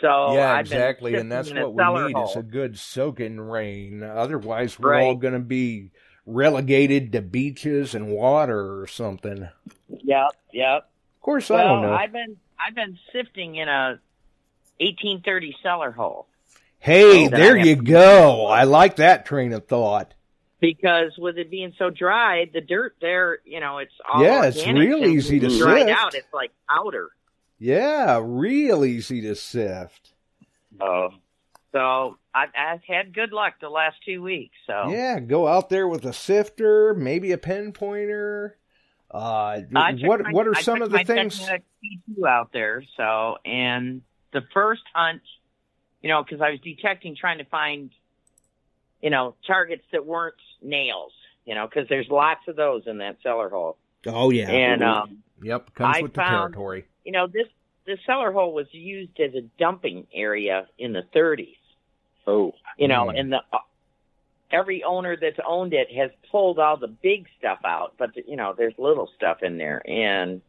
So Mm-hmm. yeah, I've exactly, and that's sitting in a what we cellar need is a good soaking rain. Otherwise, we're Right. all going to be relegated to beaches and water or something. Of Yep, Of course, well, I don't know. I've been I've been sifting in a 1830 cellar hole Hey, Oh, there you go. I like that train of thought. because with it being so dry, the dirt there, you know, it's all Yeah, it's real easy to dried sift. out. It's like powder. Yeah, real easy to sift. Oh, so I've, I've had good luck the last two weeks. So Yeah, go out there with a sifter, maybe a pinpointer. Uh, what my- what are I some of the things? P2 out there? So, and the first hunt, you know, because I was detecting, trying to find, you know, targets that weren't nails, you know, because there's lots of those in that cellar hole. Oh yeah. And um, yep, comes I with the found- territory. you know this the cellar hole was used as a dumping area in the 30s. Oh, You know, Mm. and the uh, every owner that's owned it has pulled all the big stuff out, but you know, there's little stuff in there. And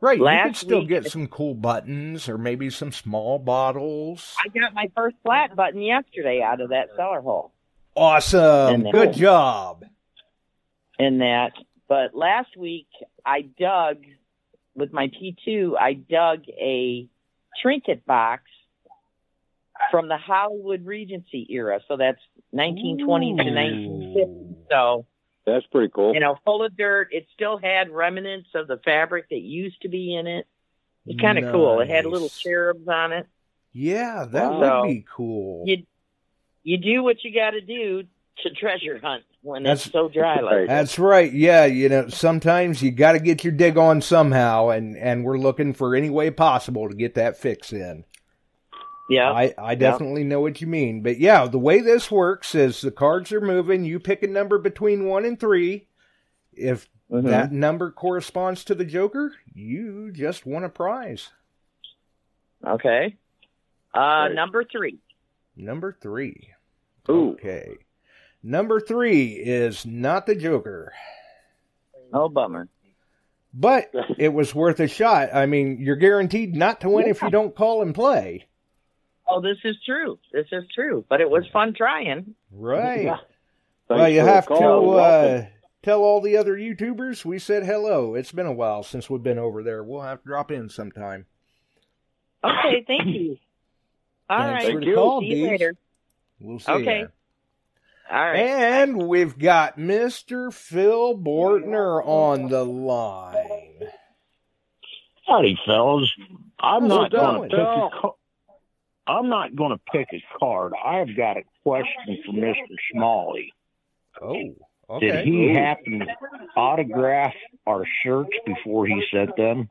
Right, you last could still week- get some cool buttons or maybe some small bottles. I got my first flat button yesterday out of that cellar hole. Awesome. Good job. in that. But last week I dug with my T2, I dug a trinket box from the Hollywood Regency era. So that's 1920 to 1950. So, that's pretty cool. you know, full of dirt. It still had remnants of the fabric that used to be in it. It's kind of cool. It had little cherubs on it. Yeah, that Wow. would be cool. You you do what you got to do to treasure hunt when That's- it's so dry like that. That's right. Yeah, you know, sometimes you got to get your dig on somehow, and and we're looking for any way possible to get that fix in. Yeah, I I definitely know what you mean. But yeah, the way this works is the cards are moving. You pick a number between one and three. If Mhm. that number corresponds to the Joker, you just won a prize. Okay. Uh, number three. Number three. Ooh. Okay. Number three is not the Joker. Oh, bummer. But it was worth a shot. I mean, you're guaranteed not to win if you don't call and play. Oh, this is true. This is true. But it was fun trying. Right. Yeah. well, you have call. to uh, tell all the other YouTubers we said hello. It's been a while since we've been over there. We'll have to drop in sometime. Okay, thank you. All Thanks right. for the you. call, See you later. We'll see Okay. ya. All right. And we've got Mr. Phil Bortner on the line. Howdy, fellas. I'm How's not going going? to pick a ca- I'm not going to pick a card. I've got a question for Mr. Smalley. Oh, okay. Did he happen to autograph our shirts before he sent them?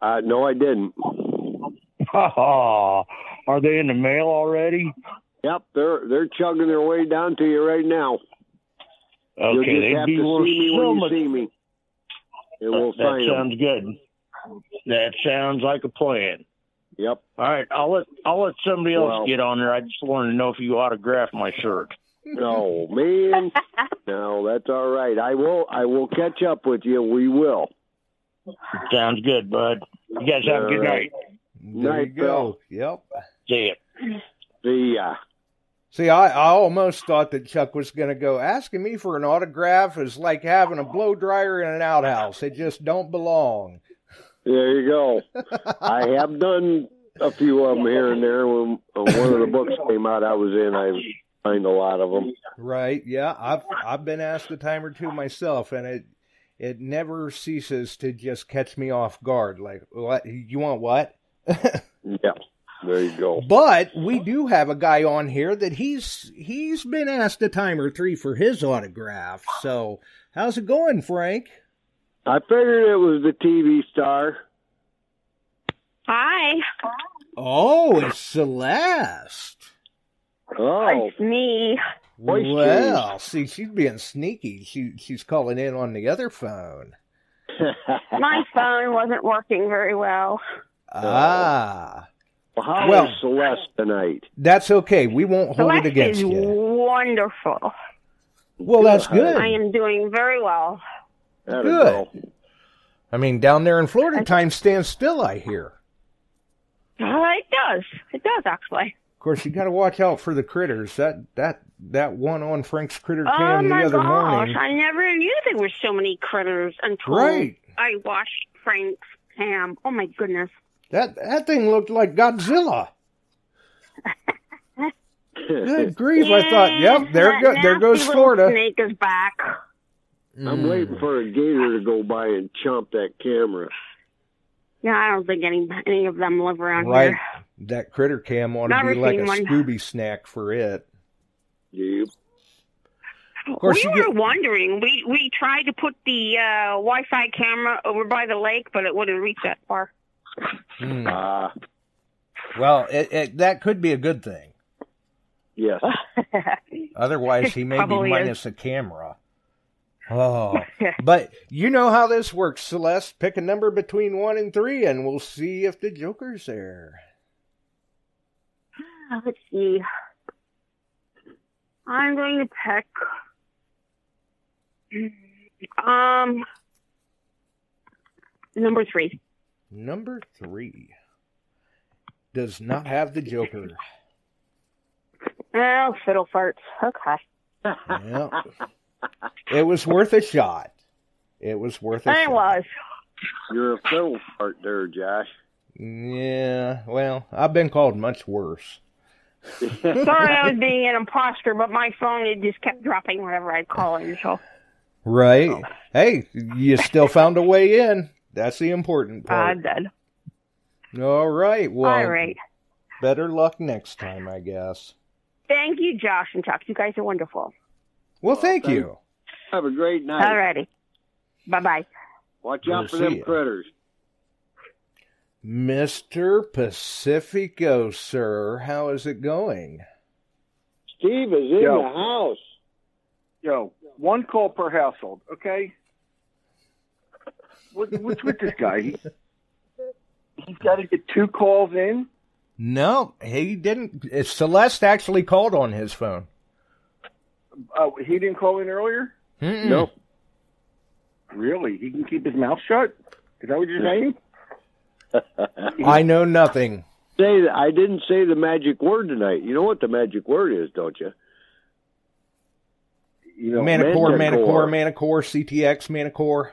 Uh, no, I didn't. Are they in the mail already? Yep, they're they're chugging their way down to you right now. Okay, they'd have be to worth see me so when much. you see me, and we'll that sign 'em. sounds good. That sounds like a plan. Yep. All right, I'll let I'll let somebody else Well- get on there. I just wanted to know if you autographed my shirt. No, man. no, that's all right. I will. I will catch up with you. We will. Sounds good, bud. You guys have a good All right. night. There Night, you go. Yep. See ya. See ya. See, I, I almost thought that Chuck was going to go asking me for an autograph is like having a blow dryer in an outhouse. It just don't belong. There you go. I have done a few of them here and there. When one of the books came out, I was in. I signed a lot of them. Right? Yeah, I've I've been asked a time or two myself, and it it never ceases to just catch me off guard. Like, what? You want what? Yeah. There you go. But we do have a guy on here that he's he's been asked a time or three for his autograph. So how's it going, Frank? I figured it was the TV star. Hi, Oh, it's Celeste. Oh, it's me. Well, see, she's being sneaky. She she's calling in on the other phone. My phone wasn't working very well. Ah, Well, how Well- is Celeste tonight? that's okay. We won't hold Celeste it against is you. wonderful. Well, that's good. I am doing very well. There Good. I mean, down there in Florida, time stands still. I hear. Uh, it does. It does actually. Of course, you got to watch out for the critters. That that that one on Frank's critter Oh cam the my other gosh! morning. I never knew there were so many critters until Right. I watched Frank's cam. Oh my goodness! That that thing looked like Godzilla. Good grief! I thought, yep, there go, there goes Florida. Snake is back. I'm waiting for a gator to go by and chomp that camera. Yeah, I don't think any any of them live around Right, here. that critter cam ought to be like a one. Scooby snack for it. Yep. Of course, we were get wondering. We we tried to put the uh, Wi-Fi camera over by the lake, but it wouldn't reach that far. Hmm. Ah, well, it, it, that could be a good thing. yes. Otherwise, he may be Probably is. minus a camera. Oh, but you know how this works, Celeste. Pick a number between one and three, and we'll see if the Joker's there. Uh, Let's see. I'm going to pick um number three. Number three does not have the Joker. Oh, fiddle farts. Okay. Yeah. It was worth a shot. It was worth a It shot. was. You're a fiddle fart there, Josh. Yeah, well, I've been called much worse. Sorry, I was being an imposter, but my phone it just kept dropping whenever I'd call in. So Right. Hey, you still found a way in. That's the important part. I part. did. All right. Well, All right. better luck next time, I guess. Thank you, Josh and Chuck. You guys are wonderful. Well, thank thank- you. Have a great night. All righty. Bye bye. Watch We'll out for them ya. critters. Mr. Pacifico, sir, how is it going? Steve is in Yo. the house. Yo, one call per household, okay? What, what's with this guy? He, he's got to get two calls in. No, he didn't. Celeste actually called on his phone. Oh, he didn't call in earlier. Mm-mm. Nope. Really? He can keep his mouth shut? Is that what you're saying? I know nothing. Say that I didn't say the magic word tonight. You know what the magic word is, don't you? You know, Manicore, Manticore. Manicore, Manticore, CTX, Manticore.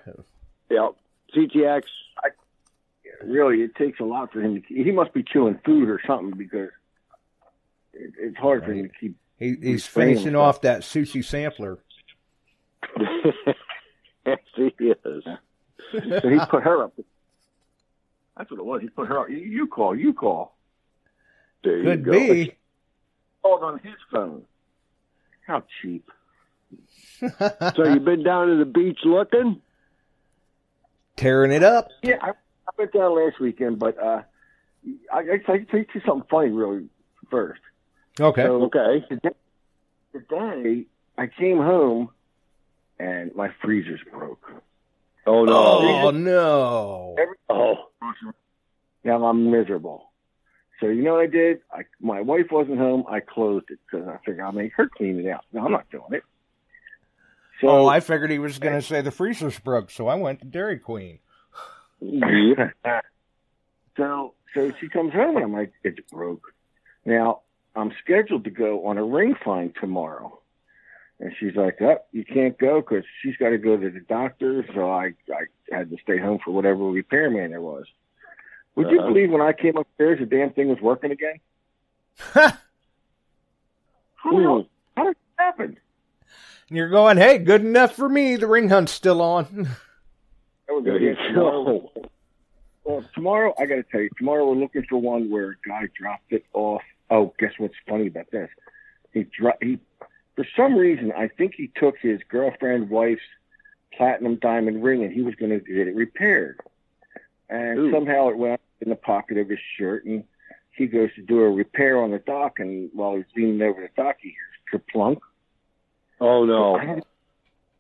Yeah, CTX. Really, it takes a lot for him to. He must be chewing food or something because it, it's hard for him to keep. He, he's finishing himself. off that sushi sampler. yes, he is. So he put her up. That's what it was. He put her up. You, call. You call. There Could you go. be. Called on his phone. How cheap. So you've been down to the beach looking? Tearing it up. Yeah, I, I went down last weekend, but uh, I, I, I you something funny really first. Okay. So Okay. today, today I came home and my freezer's broke. Oh no. Oh, no. Every, Oh. now I'm miserable. So you know what I did? I my wife wasn't home. I closed it because I figured I'll make her clean it out. No, I'm not doing it. So oh, I figured he was going to say the freezer's broke, so I went to Dairy Queen. yeah. so so she comes home and I'm like, it's broke. Now I'm scheduled to go on a ring find tomorrow, and she's like, oh, you can't go because she's got to go to the doctor. So I I had to stay home for whatever repairman there was. Would you Uh-huh. believe when I came upstairs, the damn thing was working again? How, the how did that happen? And you're going, hey, good enough for me. The ring hunt's still on. That was good. go. Well, tomorrow, I got to tell you, tomorrow we're looking for one where a guy dropped it off. Oh, guess what's funny about this? He dropped, he, for some reason, I think he took his girlfriend, wife's platinum diamond ring and he was going to get it repaired. And Ooh. somehow it went in the pocket of his shirt and he goes to do a repair on the dock and while he's leaning over the dock, he hears kerplunk. Oh no. I don't,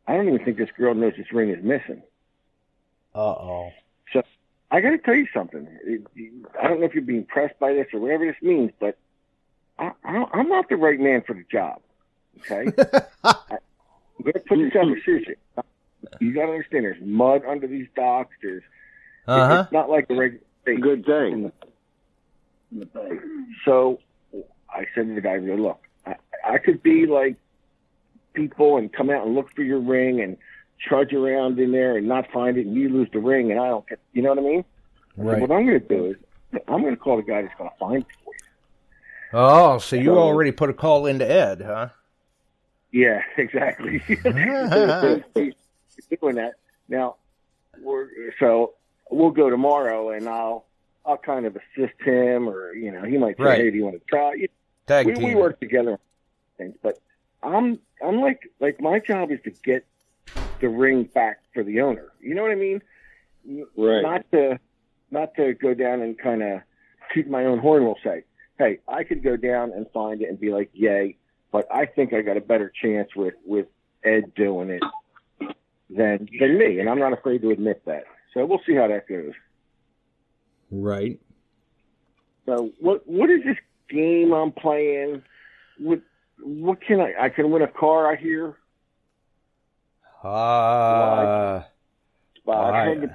I don't even think this girl knows this ring is missing. Uh-oh. So I got to tell you something. I don't know if you're being pressed by this or whatever this means, but I, I, I'm not the right man for the job. Okay, I, I'm going to put this out there seriously. You got to understand. There's mud under these docks. There's Uh-huh. it's not like a regular state. Good in thing. the, in the bay. So I said to the guy, "Look, I, I could be like people and come out and look for your ring and trudge around in there and not find it, and you lose the ring, and I don't get. You know what I mean? I said, Right. What I'm going to do is I'm going to call the guy that's going to find it for you. Oh, so you So- already put a call into Ed, huh? Yeah, exactly. He's doing that now. We're so we'll go tomorrow, and I'll I'll kind of assist him, or you know, he might say, Right. "Hey, do you want to try?" You- Tag we, team. we work together on things, but I'm I'm like like my job is to get the ring back for the owner. You know what I mean? Right. Not to not to go down and kind of toot my own horn. We'll say, hey, I could go down and find it and be like, yay, but I think I got a better chance with with Ed doing it. than than me, and I'm not afraid to admit that. So we'll see how that goes. Right. So what what is this game I'm playing? What what can I I can win a car? I hear. Uh, But I I- heard the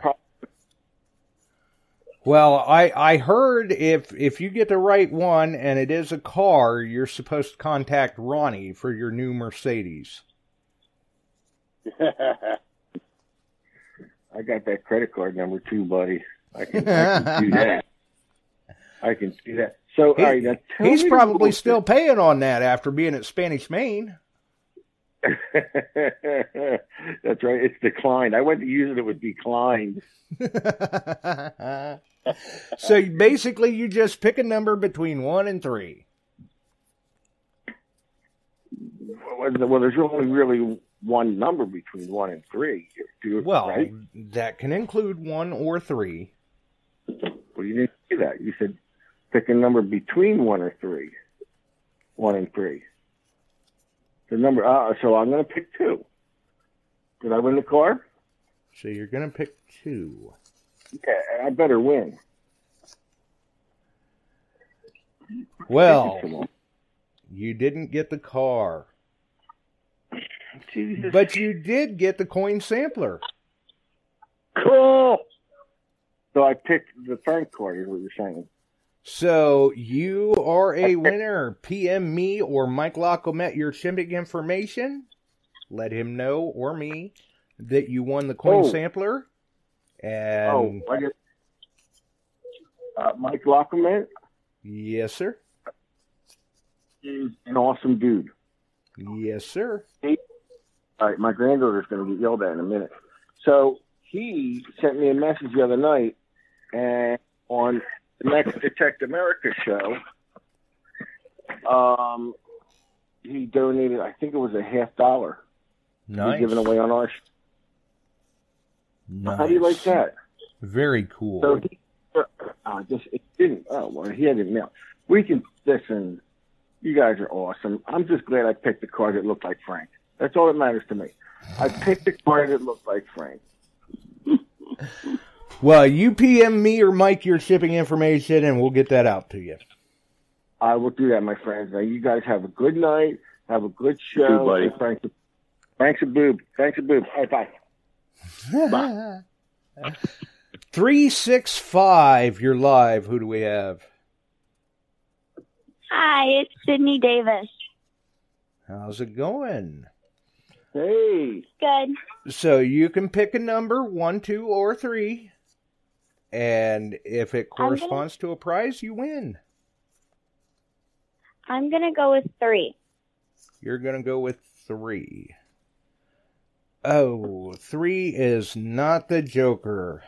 well, I I heard if if you get the right one and it is a car, you're supposed to contact Ronnie for your new Mercedes. I got that credit card number too, buddy. I can, I can do that. I can do that. So, He- all right, now tell he's probably still paying on that after being at Spanish Main. That's right. It's declined. I went to use it. It was declined. so basically, you just pick a number between one and three. Well, there's only really one number between one and three. Well, right? that can include one or three. Well, you didn't say that. You said pick a number between one or three. One and three. The number. Uh, so I'm going to pick two. Did I win the car? So you're going to pick two. Okay, I better win. Well, you didn't get the car. But you did get the coin sampler. Cool. So I picked the Frank card. Is what you're saying? So you are a winner. PM me or Mike Lockomet your shipping information. Let him know or me that you won the coin Oh. sampler. oh, And I get uh, Mike Lockerman. yes, sir. He's an awesome dude. Yes, sir. All right, my granddaughter's going to get yelled at in a minute. So he sent me a message the other night, and on next Detect America show, um, he donated. I think it was a half dollar. Nice. He's giving away on our. Show. Nice. How do you like that? Very cool. So he, uh, just it didn't. Oh well, he had it mailed. We can listen. You guys are awesome. I'm just glad I picked the card that looked like Frank. That's all that matters to me. I picked the card that looked like Frank. Well, you PM me or Mike your shipping information, and we'll get that out to you. I will do that, my friends. Now you guys have a good night. Have a good show. too, buddy. And Frank's a, Frank's a boob. Frank's a boob. All right, bye. Three six five. You're live. Who do we have? Hi, it's Sydney Davis. How's it going? Hey. Good. So you can pick a number, one, two, or three, and if it gonna- corresponds to a prize, you win. I'm gonna go with three. You're gonna go with three. Oh, three is not the Joker.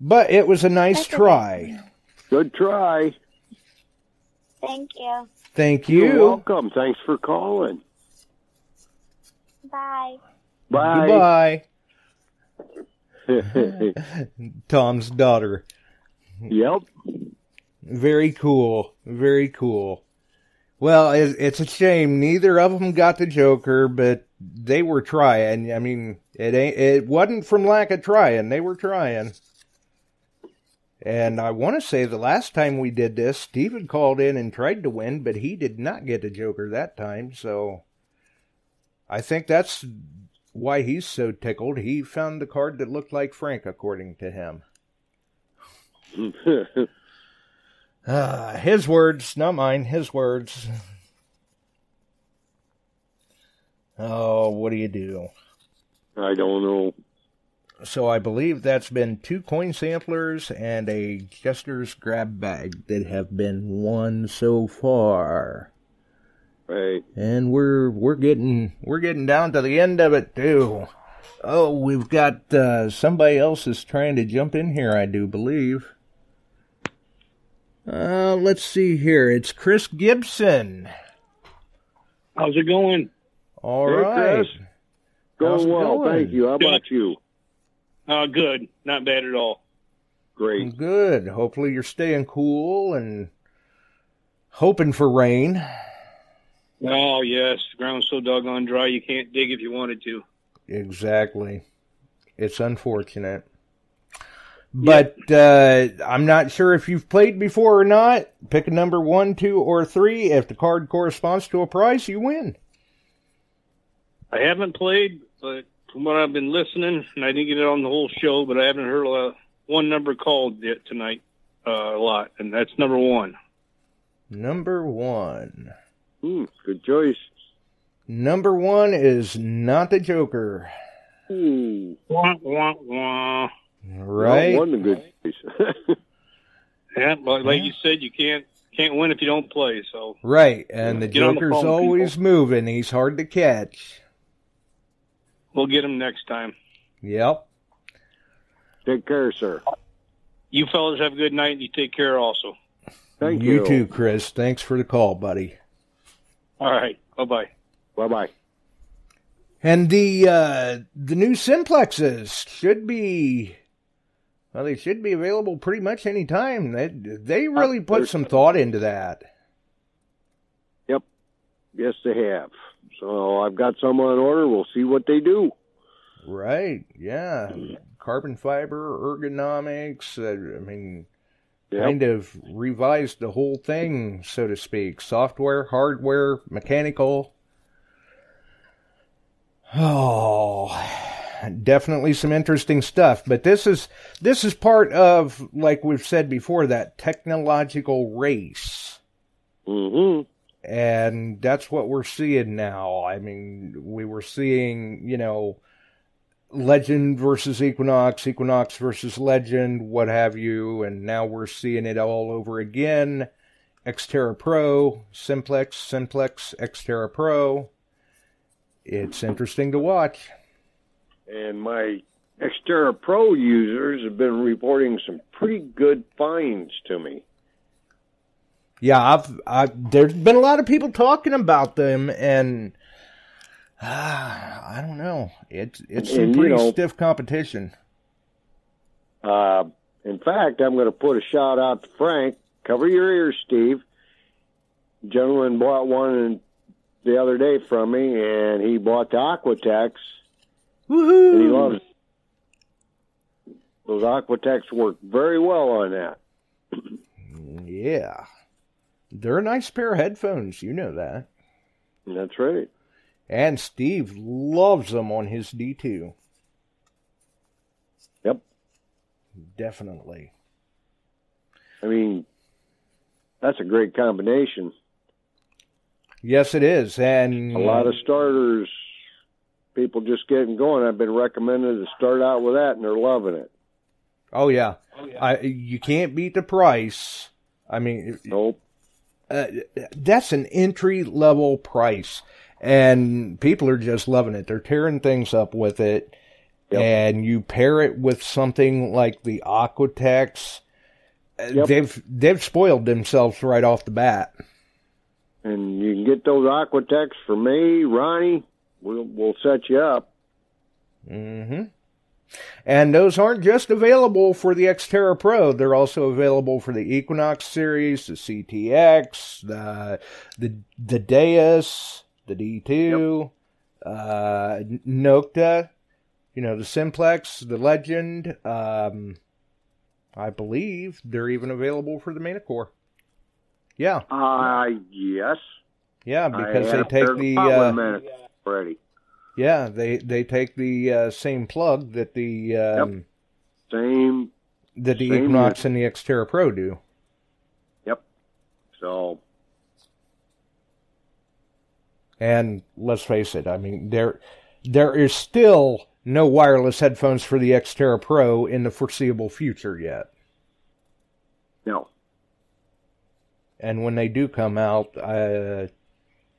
But it was a nice That's okay. try. Good try. Thank you. Thank you. You're welcome. Thanks for calling. Bye. Bye. Goodbye. Tom's daughter. Yep. Very cool. Very cool. Well, it, it's a shame neither of them got the Joker, but they were trying. I mean, it ain't. It wasn't from lack of trying. They were trying. And I want to say the last time we did this, Steven called in and tried to win, but he did not get the Joker that time. So I think that's why he's so tickled. He found the card that looked like Frank, according to him. Uh, his words, not mine, his words. Oh, what do you do? I don't know. So I believe that's been two coin samplers and a Jester's grab bag that have been won so far. Right. And we're we're getting we're getting down to the end of it too. Oh, we've got uh, somebody else is trying to jump in here, I do believe. Uh, let's see here. It's Chris Gibson. How's it going? All Hey, right. Chris. How's Going well, going? thank you. How about you? Uh, good. Not bad at all. Great. Good. Hopefully you're staying cool and hoping for rain. Oh yes, the ground's so doggone dry you can't dig if you wanted to. Exactly. It's unfortunate. But uh, I'm not sure if you've played before or not. Pick a number one, two, or three. If the card corresponds to a price, you win. I haven't played, but from what I've been listening, and I didn't get it on the whole show, but I haven't heard uh, one number called yet tonight uh, a lot, and that's number one. Number one. Hmm, good choice. Number one is not the Joker. Hmm. Wah, wah, wah. Right? One good choice. Yeah, but like you said, you can't can't win if you don't play. So Right, and the Get on the Joker's phone, always moving. He's hard to catch. we'll get him next time. Yep. Take care, sir. You fellas have a good night, and you take care also. Thank you. you. too, Chris. Thanks for the call, buddy. All right, bye bye. Bye bye. And the uh, the new simplexes should be well, they should be available pretty much any time. They they really put some thought into that. Yep. Yes, they have. So I've got some on order. We'll see what they do. Right? Yeah. Carbon fiber, ergonomics. Uh, I mean, Yep. kind of revised the whole thing, so to speak. Software, hardware, mechanical. Oh, definitely some interesting stuff. But this is this is part of, like we've said before, that technological race. Mm-hmm. And that's what we're seeing now. I mean, we were seeing, you know, Legend versus Equinox, Equinox versus Legend, what have you, and now we're seeing it all over again. Xterra Pro, Simplex, Simplex, Xterra Pro. It's interesting to watch. And my Xterra Pro users have been reporting some pretty good finds to me. Yeah, I've, I've there's been a lot of people talking about them, and uh, I don't know. It's it's some you pretty know- stiff competition. Uh, in fact, I'm going to put a shout out to Frank. Cover your ears, Steve. Gentleman bought one the other day from me, and he bought the Aquatex, and he loves it. Those Aquatex work very well on that. Yeah, they're a nice pair of headphones. You know that. That's right. And Steve loves them on his D2. Yep. Definitely. I mean, that's a great combination. Yes, it is. And A lot of starters, people just getting going. I've been recommended to start out with that, and they're loving it. Oh yeah. I you can't beat the price. I mean, nope. Uh, that's an entry level price, and people are just loving it. They're tearing things up with it, and you pair it with something like the Aquatex. uh, They've they've spoiled themselves right off the bat. And you can get those Aquatex for me, Ronnie. We'll we'll set you up. Mm-hmm. And those aren't just available for the Xterra Pro; they're also available for the Equinox series, the CTX, the the the Deus, the D2, uh, Nokta, you know, the Simplex, the Legend. Um, I believe they're even available for the Manticore. Yeah, Uh, yes. yeah, because they take the uh, already. yeah they they take the uh, same plug that the um, Same. that the Same Equinox and the Xterra Pro do. Yep. So And let's face it, I mean there there is still no wireless headphones for the Xterra Pro in the foreseeable future yet. no. And when they do come out, uh,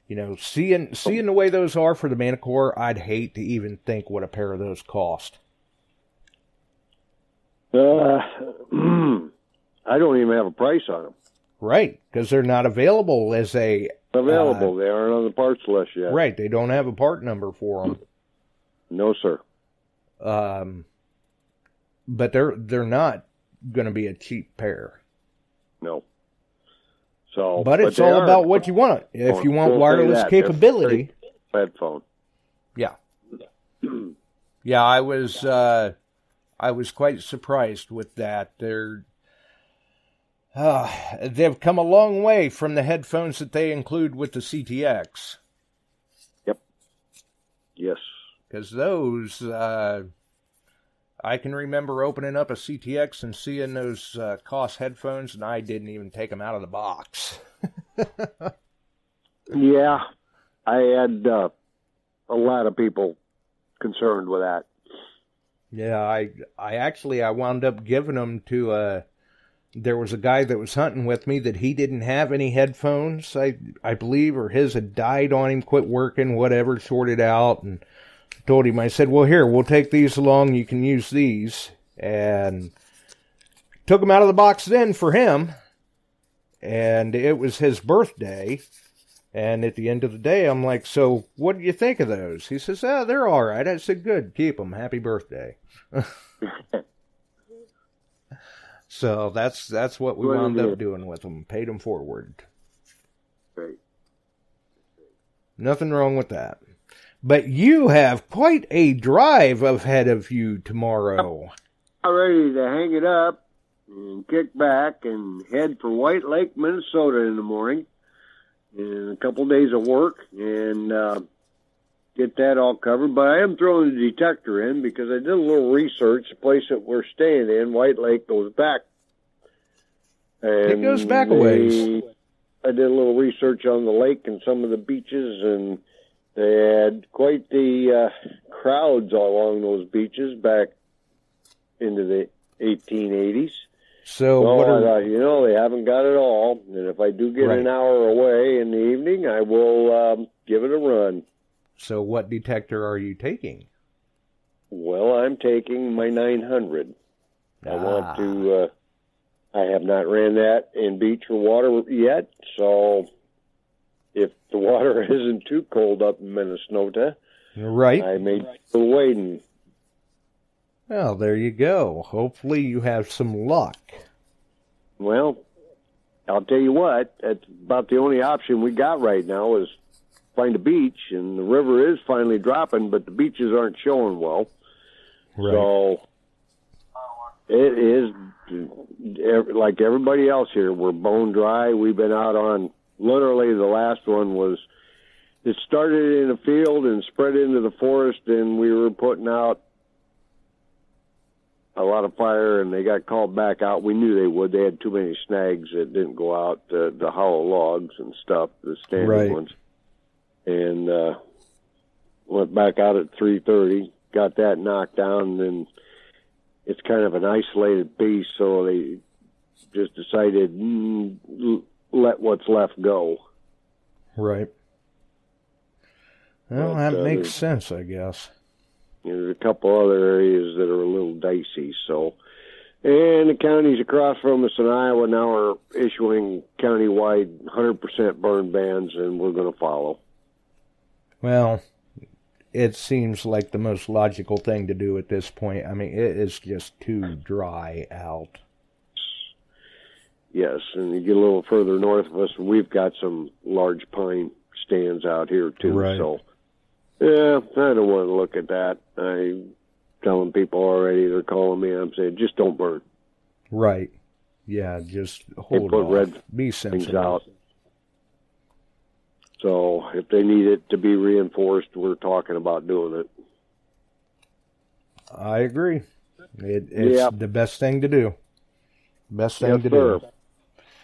you know, seeing seeing the way those are for the Manticore, I'd hate to even think what a pair of those cost. Uh, I don't even have a price on them. Right, because they're not available as a Available. they aren't on the parts list yet. right. They don't have a part number for them. No, sir. Um, but they're they're not going to be a cheap pair. No. So, But it's they all about what you want. If you want wireless that. Capability, Headphone. yeah. Yeah, I was uh I was quite surprised with that. They're uh, they've come a long way from the headphones that they include with the CTX. Yep. Yes. Because those, uh, I can remember opening up a CTX and seeing those uh, cost headphones, and I didn't even take them out of the box. Yeah, I had uh, a lot of people concerned with that. Yeah, I I actually I wound up giving them to uh there was a guy that was hunting with me that he didn't have any headphones, I I believe, or his had died on him, quit working, whatever, sorted out, and told him I said, well, here we'll take these along, you can use these, and took them out of the box then for him, and it was his birthday. And at the end of the day, I'm like, so what do you think of those? He says, oh, they're all right. I said, good, keep them. Happy birthday. so that's that's what we wound up doing with them. Paid them forward. Right. Nothing wrong with that. But you have quite a drive ahead of you tomorrow. I'm ready to hang it up and kick back and head for White Lake, Minnesota in the morning. And a couple days of work and uh, get that all covered. But I am throwing the detector in because I did a little research. The place that we're staying in, White Lake, goes back. And It goes back a ways. I did a little research on the lake and some of the beaches, and they had quite the uh, crowds along those beaches back into the 1880s. So what I are thought, you know, they haven't got it all, and if I do get Right. an hour away in the evening, I will um, give it a run. So what detector are you taking? Well, I'm taking my 900. I Ah. want to. Uh, I have not ran that in beach or water yet, so if the water isn't too cold up in Minnesota, Right. I may go wading. Well, there you go. Hopefully you have some luck. Well, I'll tell you what, that's about the only option we got right now is find a beach, and the river is finally dropping, but the beaches aren't showing well. Right. So it is like everybody else here. We're bone dry. We've been out on literally the last one was it started in a field and spread into the forest, and we were putting out a lot of fire, and they got called back out. We knew they would. They had too many snags that didn't go out, the, the hollow logs and stuff, the standing Right. ones, and uh, went back out at three thirty. Got that knocked down, and then it's kind of an isolated piece, so they just decided mm, let what's left go. Right. Well, But, that uh, makes sense, I guess. There's a couple other areas that are a little dicey. So, and the counties across from us in Iowa now are issuing countywide 100% burn bans, and we're going to follow. Well, it seems like the most logical thing to do at this point. I mean, it is just too dry out. Yes, and you get a little further north of us, and we've got some large pine stands out here too. Right. So, yeah, I don't want to look at that. I'm telling people already. They're calling me. I'm saying just don't burn. Right. Yeah, just They hold put off. red Be things sensible. out. So if they need it to be reinforced, we're talking about doing it. I agree. It, it's Yeah. the best thing to do. Best thing Yes, to sir. do.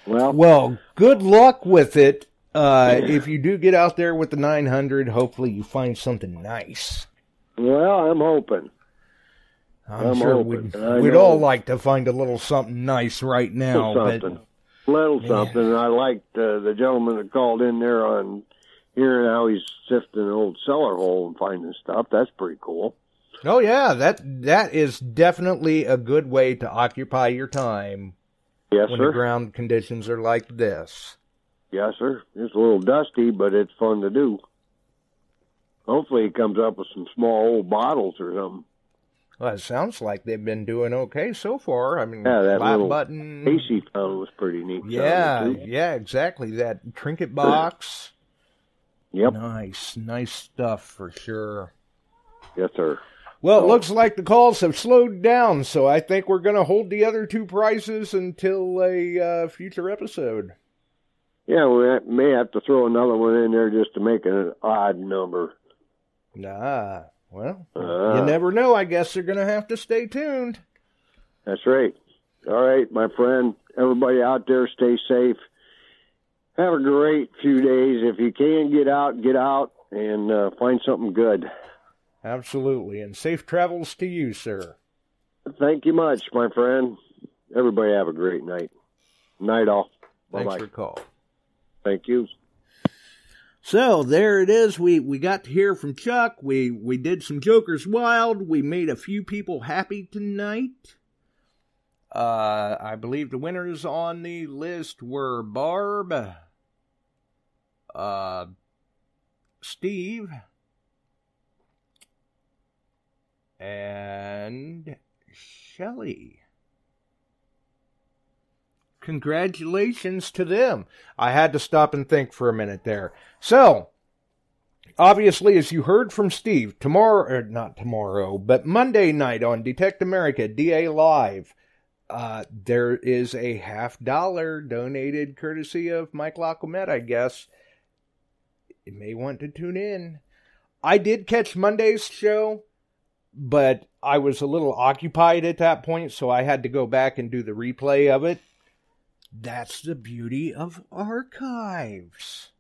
Well, Well, good luck with it. Uh, if you do get out there with the 900, hopefully you find something nice. well, I'm hoping. I'm, I'm sure hoping. we'd, we'd all like to find a little something nice right now. Little But something. Little Yeah. something. I liked uh, the gentleman that called in there on hearing how he's sifting an old cellar hole and finding stuff. That's pretty cool. oh yeah, that that is definitely a good way to occupy your time Yes, when sir. the ground conditions are like this. Yes, sir. It's a little dusty, but it's fun to do. Hopefully, he comes up with some small old bottles or something. Well, it sounds like they've been doing okay so far. I mean, Yeah, that little button. AC found was pretty neat. Yeah, yeah, exactly. That trinket box. Yep. Nice, nice stuff for sure. Yes, sir. Well, it looks like the calls have slowed down, so I think we're going to hold the other two prizes until a uh, future episode. Yeah, we may have to throw another one in there just to make it an odd number. Nah, well, Uh, you never know. I guess they're going to have to stay tuned. That's right. All right, my friend. Everybody out there, stay safe. Have a great few days. If you can get out, get out and uh, find something good. Absolutely, and safe travels to you, sir. Thank you much, my friend. Everybody have a great night. Night all. Thanks Bye-bye. for call. Thank you. So there it is. We we got to hear from Chuck. We we did some Joker's Wild. We made a few people happy tonight. Uh, I believe the winners on the list were Barb, uh, Steve, and Shelley. Congratulations to them. I had to stop and think for a minute there. So, obviously, as you heard from Steve, tomorrow, or not tomorrow, but Monday night on Detect America, DA Live, uh, there is a half dollar donated courtesy of Mike Lacomet, I guess. You may want to tune in. I did catch Monday's show, but I was a little occupied at that point, so I had to go back and do the replay of it. That's the beauty of archives.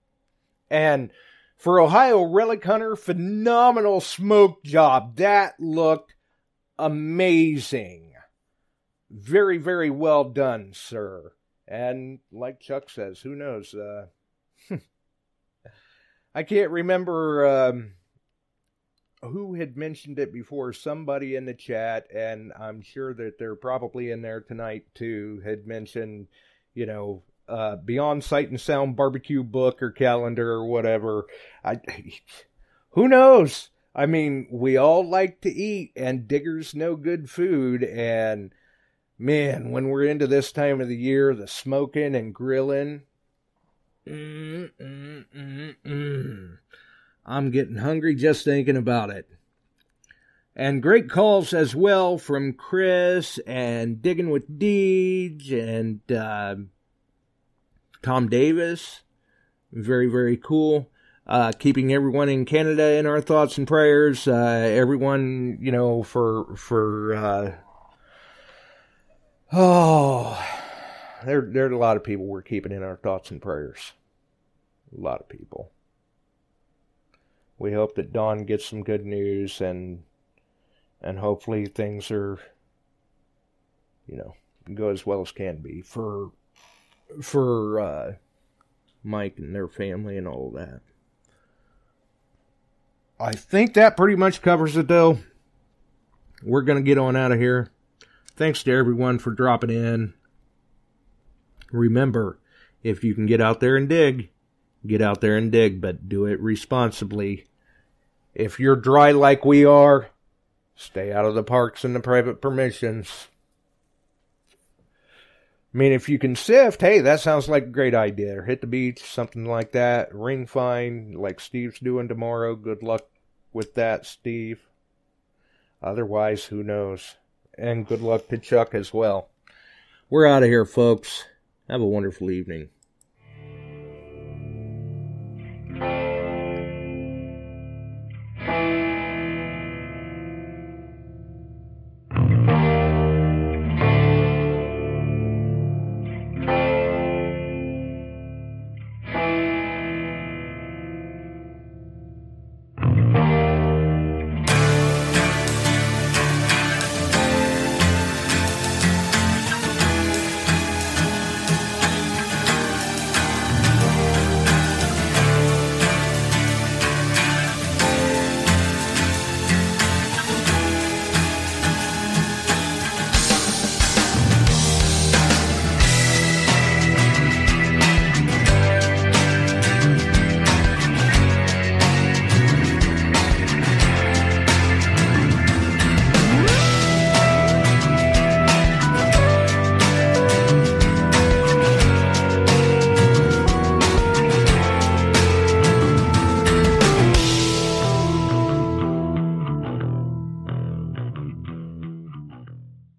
And for Ohio Relic Hunter, phenomenal smoke job. That looked amazing. Very, very well done, sir. And like Chuck says, who knows? Uh, I can't remember um, who had mentioned it before. Somebody in the chat, and I'm sure that they're probably in there tonight too, had mentioned, you know, uh, Beyond Sight and Sound barbecue book or calendar or whatever. I, who knows? I mean, we all like to eat, and diggers know good food. And man, when we're into this time of the year, the smoking and grilling. Mm, mm, mm. I'm getting hungry just thinking about it. And great calls as well from Chris and Digging with Deej and uh, Tom Davis. Very, very cool. Uh, keeping everyone in Canada in our thoughts and prayers. Uh, everyone, you know, for for uh, oh, there there are a lot of people we're keeping in our thoughts and prayers. A lot of people. We hope that Dawn gets some good news and and hopefully things are you know go as well as can be for for uh, Mike and their family and all that. I think that pretty much covers it though. We're to get on out of here. Thanks to everyone for dropping in. Remember, if you can get out there and dig, get out there and dig, but do it responsibly. If you're dry like we are, stay out of the parks and the private permissions. I mean, if you can sift, hey, that sounds like a great idea. Or hit the beach, something like that. Ring fine, like Steve's doing tomorrow. Good luck with that, Steve. Otherwise, who knows? And good luck to Chuck as well. We're out of here, folks. Have a wonderful evening.